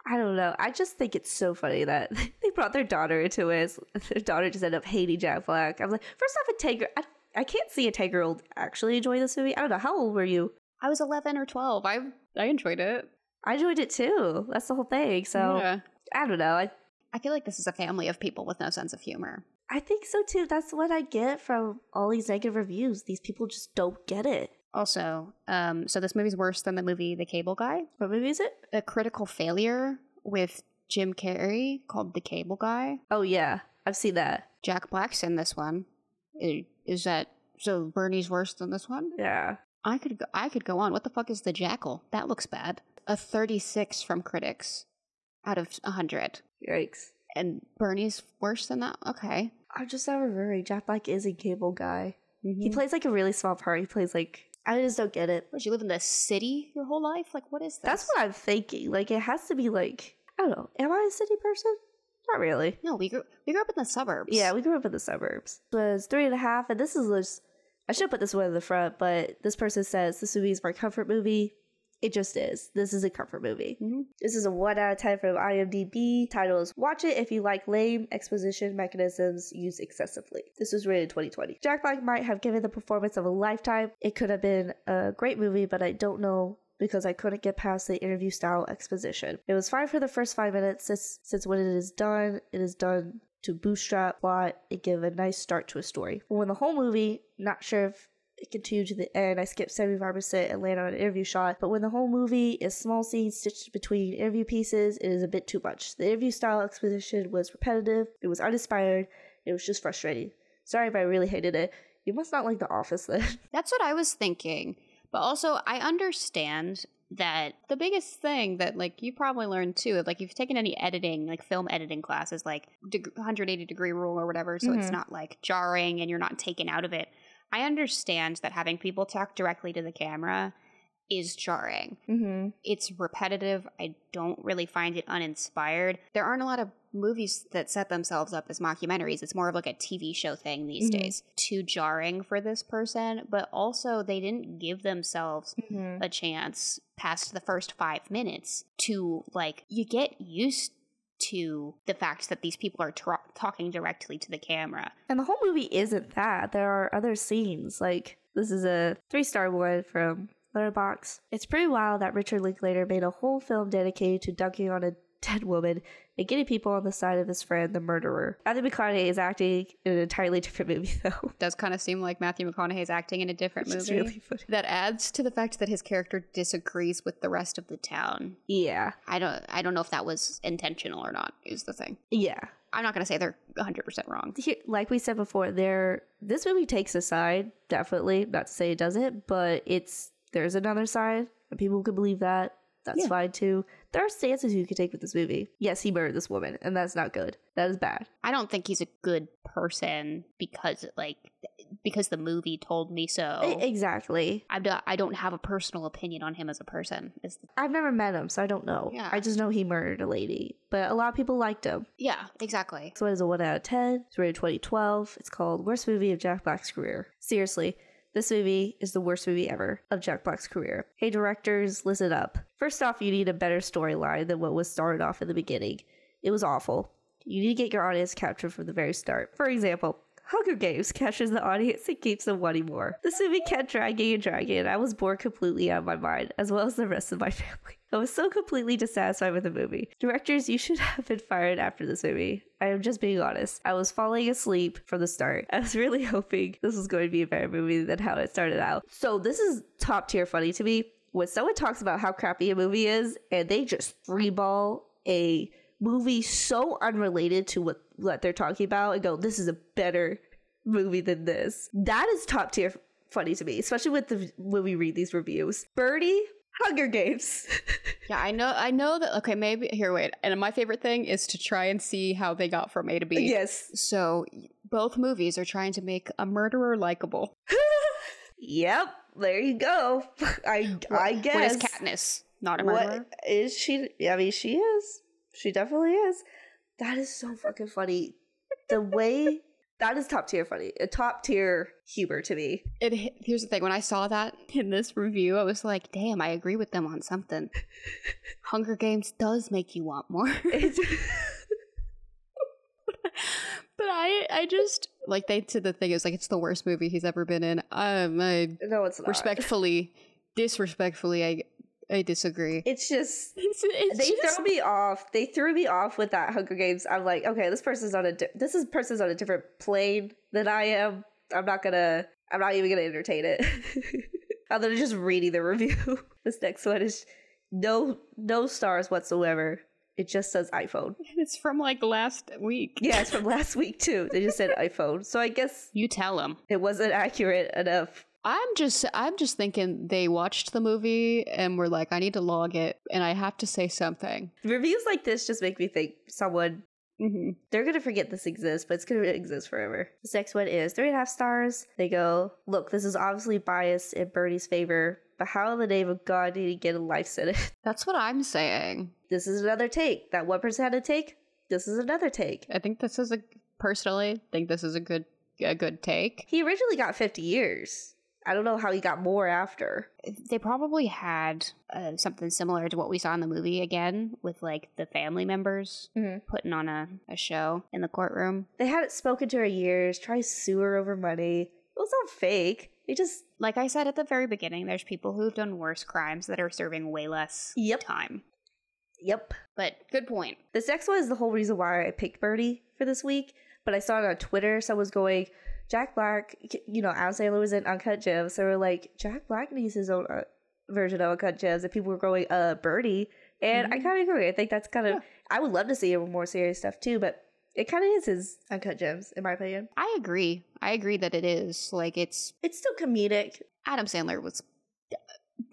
I don't know. I just think it's so funny that they brought their daughter into it. Their daughter just ended up hating Jack Black. I'm like, first off, a Tiger. I, I can't see a 10 year old actually enjoy this movie. I don't know. How old were you? I was 11 or 12. I I enjoyed it. I enjoyed it too. That's the whole thing. So yeah. I don't know. I, I feel like this is a family of people with no sense of humor. I think so too. That's what I get from all these negative reviews. These people just don't get it. Also, um, so this movie's worse than the movie The Cable Guy. What movie is it? A critical failure with Jim Carrey called The Cable Guy. Oh, yeah. I've seen that. Jack Black's in this one. Is that so? Bernie's worse than this one. Yeah. I could go, I could go on. What the fuck is the Jackal? That looks bad. A 36 from critics out of 100. Yikes. And Bernie's worse than that? Okay. I'm just not remembering. Jack Black is a cable guy. He He plays like a really small part. He plays like, I just don't get it. Did you live in the city your whole life? Like, what is this? That's what I'm thinking. Like, it has to be like, I don't know. Am I a city person? Not really. No, we grew we grew up in the suburbs. Yeah, we grew up in the suburbs. It was three and a half, and this is just, I should put this one in the front, but this person says this movie is my comfort movie. It just is. This is a comfort movie. Mhm. This is a 1 out of 10 from IMDb. Title is Watch It if you like lame exposition mechanisms used excessively. This was rated 2020. Jack Black might have given the performance of a lifetime. It could have been a great movie, but I don't know because I couldn't get past the interview style exposition. It was fine for the first five minutes since, since when it is done, it is done to bootstrap plot and give a nice start to a story. But when the whole movie, not sure if it continued to the end. I skipped 75% and landed on an interview shot. But when the whole movie is small scenes stitched between interview pieces, it is a bit too much. The interview style exposition was repetitive, it was uninspired, it was just frustrating. Sorry, but I really hated it. You must not like The Office then. That's what I was thinking. But also, I understand that the biggest thing that like you probably learned too, like if you've taken any editing, like film editing classes, like deg- 180 degree rule or whatever, so it's Mhm. not like jarring and you're not taken out of it. I understand that having people talk directly to the camera is jarring. mm-hmm. It's repetitive. I don't really find it uninspired. There aren't a lot of movies that set themselves up as mockumentaries. It's more of like a TV show thing these Mhm. days. Too jarring for this person, but also they didn't give themselves Mm-hmm. a chance past the first five minutes to like you get used to the fact that these people are tra- talking directly to the camera. And the whole movie isn't that. There are other scenes. Like, this is a three star one from Letterboxd. It's pretty wild that Richard Linklater made a whole film dedicated to dunking on a dead woman and getting people on the side of his friend, the murderer. Matthew McConaughey is acting in an entirely different movie, though. does kind of seem like Matthew McConaughey is acting in a different Which movie. really that adds to the fact that his character disagrees with the rest of the town. Yeah. I don't I don't know if that was intentional or not is the thing. Yeah. I'm not going to say they're 100% wrong. Like we said before, there this movie takes a side, definitely. Not to say it doesn't, but it's there's another side, and people could believe that. That's Yeah. fine too. There are stances you could take with this movie. Yes, he murdered this woman, and that's not good. That is bad. I don't think he's a good person because like because the movie told me so. Exactly. I don't, I don't have a personal opinion on him as a person. The, I've never met him, so I don't know. Yeah. I just know he murdered a lady, but a lot of people liked him. yeah, exactly. So it is a 1 out of 10. It's rated 2012. It's called Worst Movie of Jack Black's Career. Seriously, this movie is the worst movie ever of Jack Black's career. Hey, directors, listen up. First off, you need a better storyline than what was started off in the beginning. It was awful. You need to get your audience captured from the very start. For example, Hunger Games captures the audience and keeps them wanting more. This movie kept dragging and dragging. I was bored completely out of my mind, as well as the rest of my family. I was so completely dissatisfied with the movie. Directors, you should have been fired after this movie. I am just being honest. I was falling asleep from the start. I was really hoping this was going to be a better movie than how it started out. So this is top tier funny to me. When someone talks about how crappy a movie is, and they just freeball a movie so unrelated to what what they're talking about and go, this is a better movie than this. That is top tier funny to me, especially with the when we read these reviews. Bernie, Hunger Games. Yeah, I know. I know that. Okay, maybe here. Wait, and my favorite thing is to try and see how they got from A to B. yes. So both movies are trying to make a murderer likable. Yep. There you go. I I guess. What is Katniss? Not a murderer. What is she? I mean, she is. She definitely is. That is so fucking funny. The way that is top tier funny. A top tier humor to me. It here's the thing. When I saw that in this review, I was like, "Damn, I agree with them on something." Hunger Games does make you want more, but I, I just like they said the thing is like it's the worst movie he's ever been in. Um, I no, it's not. respectfully, disrespectfully, I, I disagree. It's just It's, it's they just- throw me off. They threw me off with that Hunger Games. I'm like, okay, this person's on a di- this is person's on a different plane than I am. I'm not gonna. I'm not even gonna entertain it. Other than just reading the review. this next one is no no stars whatsoever. It just says iPhone. It's from like last week. Yeah, it's from last week too. They just said iPhone. So I guess You tell them. it wasn't accurate enough. I'm just I'm just thinking they watched the movie and were like, I need to log it and I have to say something. Reviews like this just make me think someone Mm-hmm. they're gonna forget this exists, but it's gonna exist forever. This next one is three and a half stars. They go, look, this is obviously biased in Bernie's favor, but how in the name of God did he get a life sentence? That's what I'm saying. this is another take. That one person had a take. This is another take. I think this is a personally think this is a good a good take. He originally got 50 years. I don't know how he got more after. They probably had uh, something similar to what we saw in the movie again with like the family members Mhm. putting on a, a show in the courtroom. They hadn't spoken to her years, try sue her over money. It was not fake. They just Like I said at the very beginning, there's people who've done worse crimes that are serving way less Yep. time. Yep. But good point. This next one is the whole reason why I picked Bernie for this week. But I saw it on Twitter. Someone's going, Jack Black, you know, Adam Sandler was in Uncut Gems. So we're like, Jack Black needs his own uh, version of Uncut Gems. And people were going, uh, Bernie. And I Mhm. kind of agree. I think that's kind of, Yeah. I would love to see him with more serious stuff too. But it kind of is his Uncut Gems, in my opinion. I agree. I agree that it is. Like it's It's still comedic. Adam Sandler was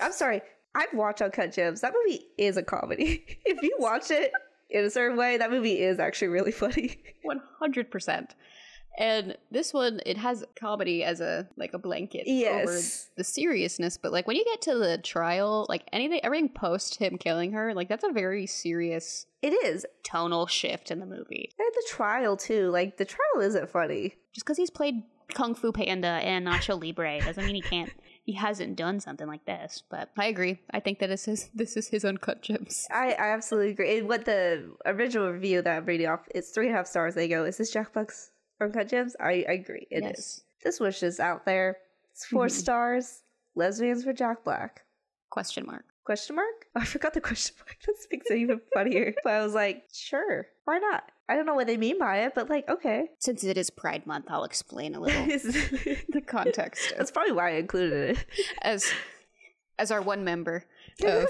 I'm sorry. I've watched Uncut Gems. That movie is a comedy. if you watch it in a certain way, that movie is actually really funny. 100%. And this one, it has comedy as a like a blanket over the seriousness. But like when you get to the trial, like anything, everything post him killing her, like that's a very serious It is. tonal shift in the movie. And the trial too. Like the trial isn't funny. Just because he's played Kung Fu Panda and Nacho Libre doesn't mean he can't. He hasn't done something like this. But I agree. I think that is his. This is his uncut gems. I, I absolutely agree. And what the original review that I'm reading off, it's three and a half stars. They go, "Is this Jack Black's Uncut Gems?" I, I agree. It is. yes. This wish is out there. It's 4 Mhm. stars. Lesbians for Jack Black. Question mark. Question mark? I forgot the question mark. This makes it even funnier. But I was like, sure, why not? I don't know what they mean by it, but like, okay. Since it is Pride Month, I'll explain a little That's the context of probably why I included it. as as our one member of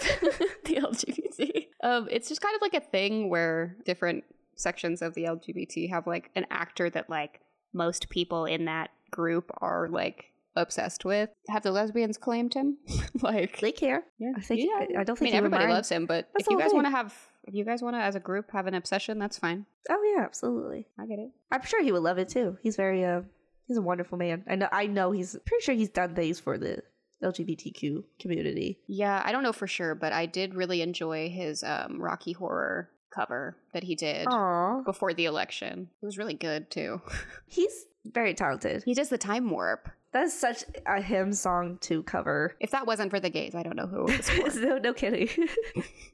the LGBT. Um, it's just kind of like a thing where different sections of the LGBT have like an actor that like most people in that group are like obsessed with. Have the lesbians claimed him? like, They care. yeah, I think. yeah. I don't I think mean, everybody mind. loves him, but That's if you guys want to have, if you guys want to, as a group, have an obsession, that's fine. Oh yeah, absolutely. I get it. I'm sure he would love it too. He's very uh he's a wonderful man. I know I know he's pretty sure he's done things for the LGBTQ community. Yeah, I don't know for sure, but I did really enjoy his um, Rocky Horror cover that he did Aww. before the election. It was really good too. He's very talented. he does the time warp. That's such a hymn song to cover. If that wasn't for the gays, I don't know who it was no, no kidding.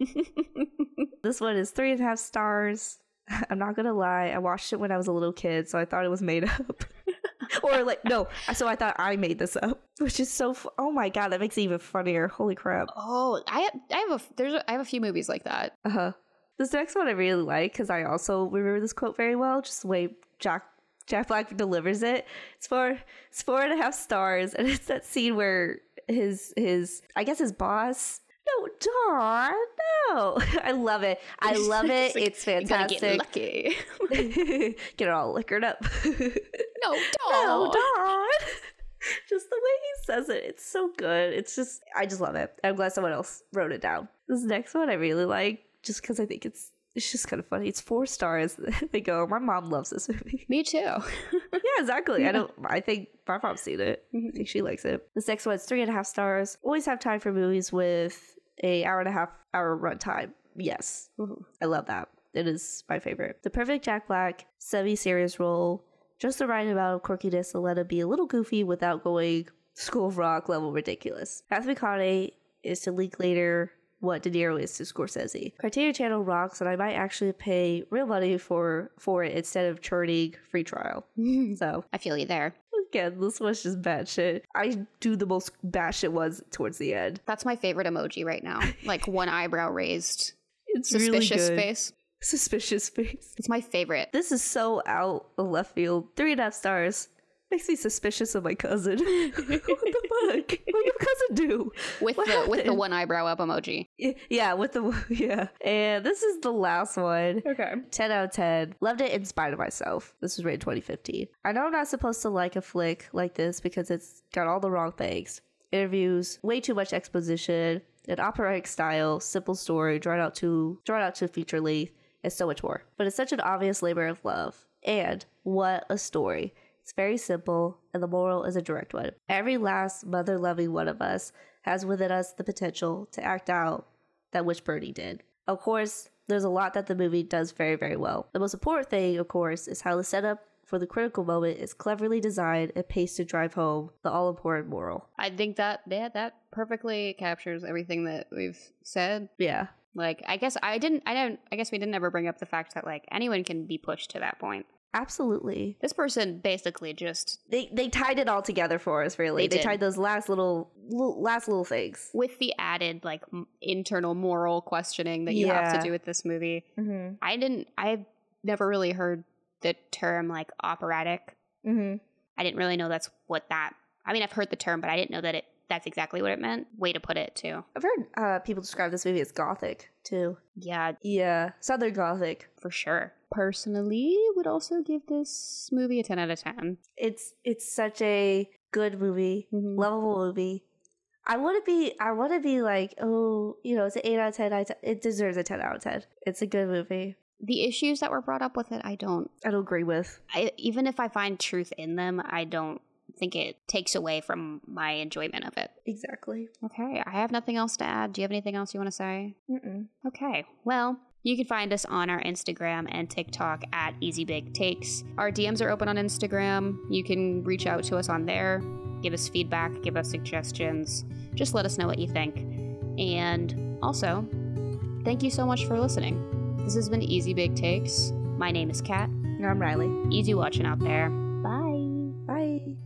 this one is three and a half stars. I'm not gonna lie, I watched it when I was a little kid, so I thought it was made up. or like no, so I thought I made this up, which is so. Oh my god, that makes it even funnier. Holy crap! Oh, I I have a there's a, I have a few movies like that. Uh huh. This next one I really like because I also remember this quote very well. Just the way Jack Jack Black delivers it. It's four it's four and a half stars, and it's that scene where his his I guess his boss. No, Dawn. No, I love it. I love it. It's You gotta fantastic. get lucky. get it all liquored up. no, no, dog. Dawn. Just the way he says it, it's so good. It's just, I just love it. I'm glad someone else wrote it down. This next one I really like, just because I think it's it's just kind of funny. It's four stars. they go, my mom loves this movie. Me too. yeah, exactly. I don't. I think my mom's seen it. I Mhm. think she likes it. This next one's three and a half stars. Always have time for movies with a hour and a half hour runtime. Yes, Ooh. I love that. It is my favorite. The perfect Jack Black semi-serious role, just the right amount of quirkiness to let it be a little goofy without going School of Rock level ridiculous. Matthew McConaughey is to Linklater what De Niro is to Scorsese. Criterion Channel rocks, and I might actually pay real money for for it instead of churning free trial. So I feel you there. again, this was just bad shit. I do the most bad shit ones towards the end. That's my favorite emoji right now. Like one eyebrow raised, It's suspicious really face. Suspicious face. It's my favorite. This is so out of left field. Three and a half stars. Makes me suspicious of my cousin. what the fuck? What did your cousin do? With What the with the one eyebrow up emoji. Yeah, with the yeah. And this is the last one. Okay. 10 out of 10. Loved it in spite of myself. This was rated 2015. I know I'm not supposed to like a flick like this because it's got all the wrong things. Interviews, way too much exposition, an operatic style, simple story, drawn out to drawn out to feature length, and so much more. But it's such an obvious labor of love. And what a story. It's very simple, and the moral is a direct one. Every last mother loving one of us has within us the potential to act out that which Bernie did. Of course, there's a lot that the movie does very, very well. The most important thing, of course, is how the setup for the critical moment is cleverly designed and paced to drive home the all important moral. I think that yeah, that perfectly captures everything that we've said. Yeah. Like I guess I didn't I don't I guess we didn't ever bring up the fact that like anyone can be pushed to that point. Absolutely. This person basically just They they tied it all together for us really. They They, tied those last little, little last little things. with the added like m- internal moral questioning that you have to do with this movie. Mhm. I didn't I've never really heard the term like operatic. Mhm. I didn't really know that's what that I mean I've heard the term but I didn't know that it that's exactly what it meant. Way to put it too. I've heard uh, people describe this movie as gothic too. Yeah, Yeah, Southern Gothic. for sure. Personally, would also give this movie a 10 out of 10. It's it's such a good movie, Mhm. lovable movie. I want to be I want to be like oh you know it's an eight out of ten. I It deserves a ten out of ten. It's a good movie. The issues that were brought up with it, I don't I don't agree with. I even if I find truth in them, I don't think it takes away from my enjoyment of it. Exactly. Okay, I have nothing else to add. Do you have anything else you want to say? Mm-mm. Okay, well, you can find us on our Instagram and TikTok at Easy Big Takes. Our DMs are open on Instagram. You can reach out to us on there, give us feedback, give us suggestions. Just let us know what you think. And also, thank you so much for listening. This has been Easy Big Takes. My name is Kat. I'm Ryley. Easy watching out there. Bye. Bye.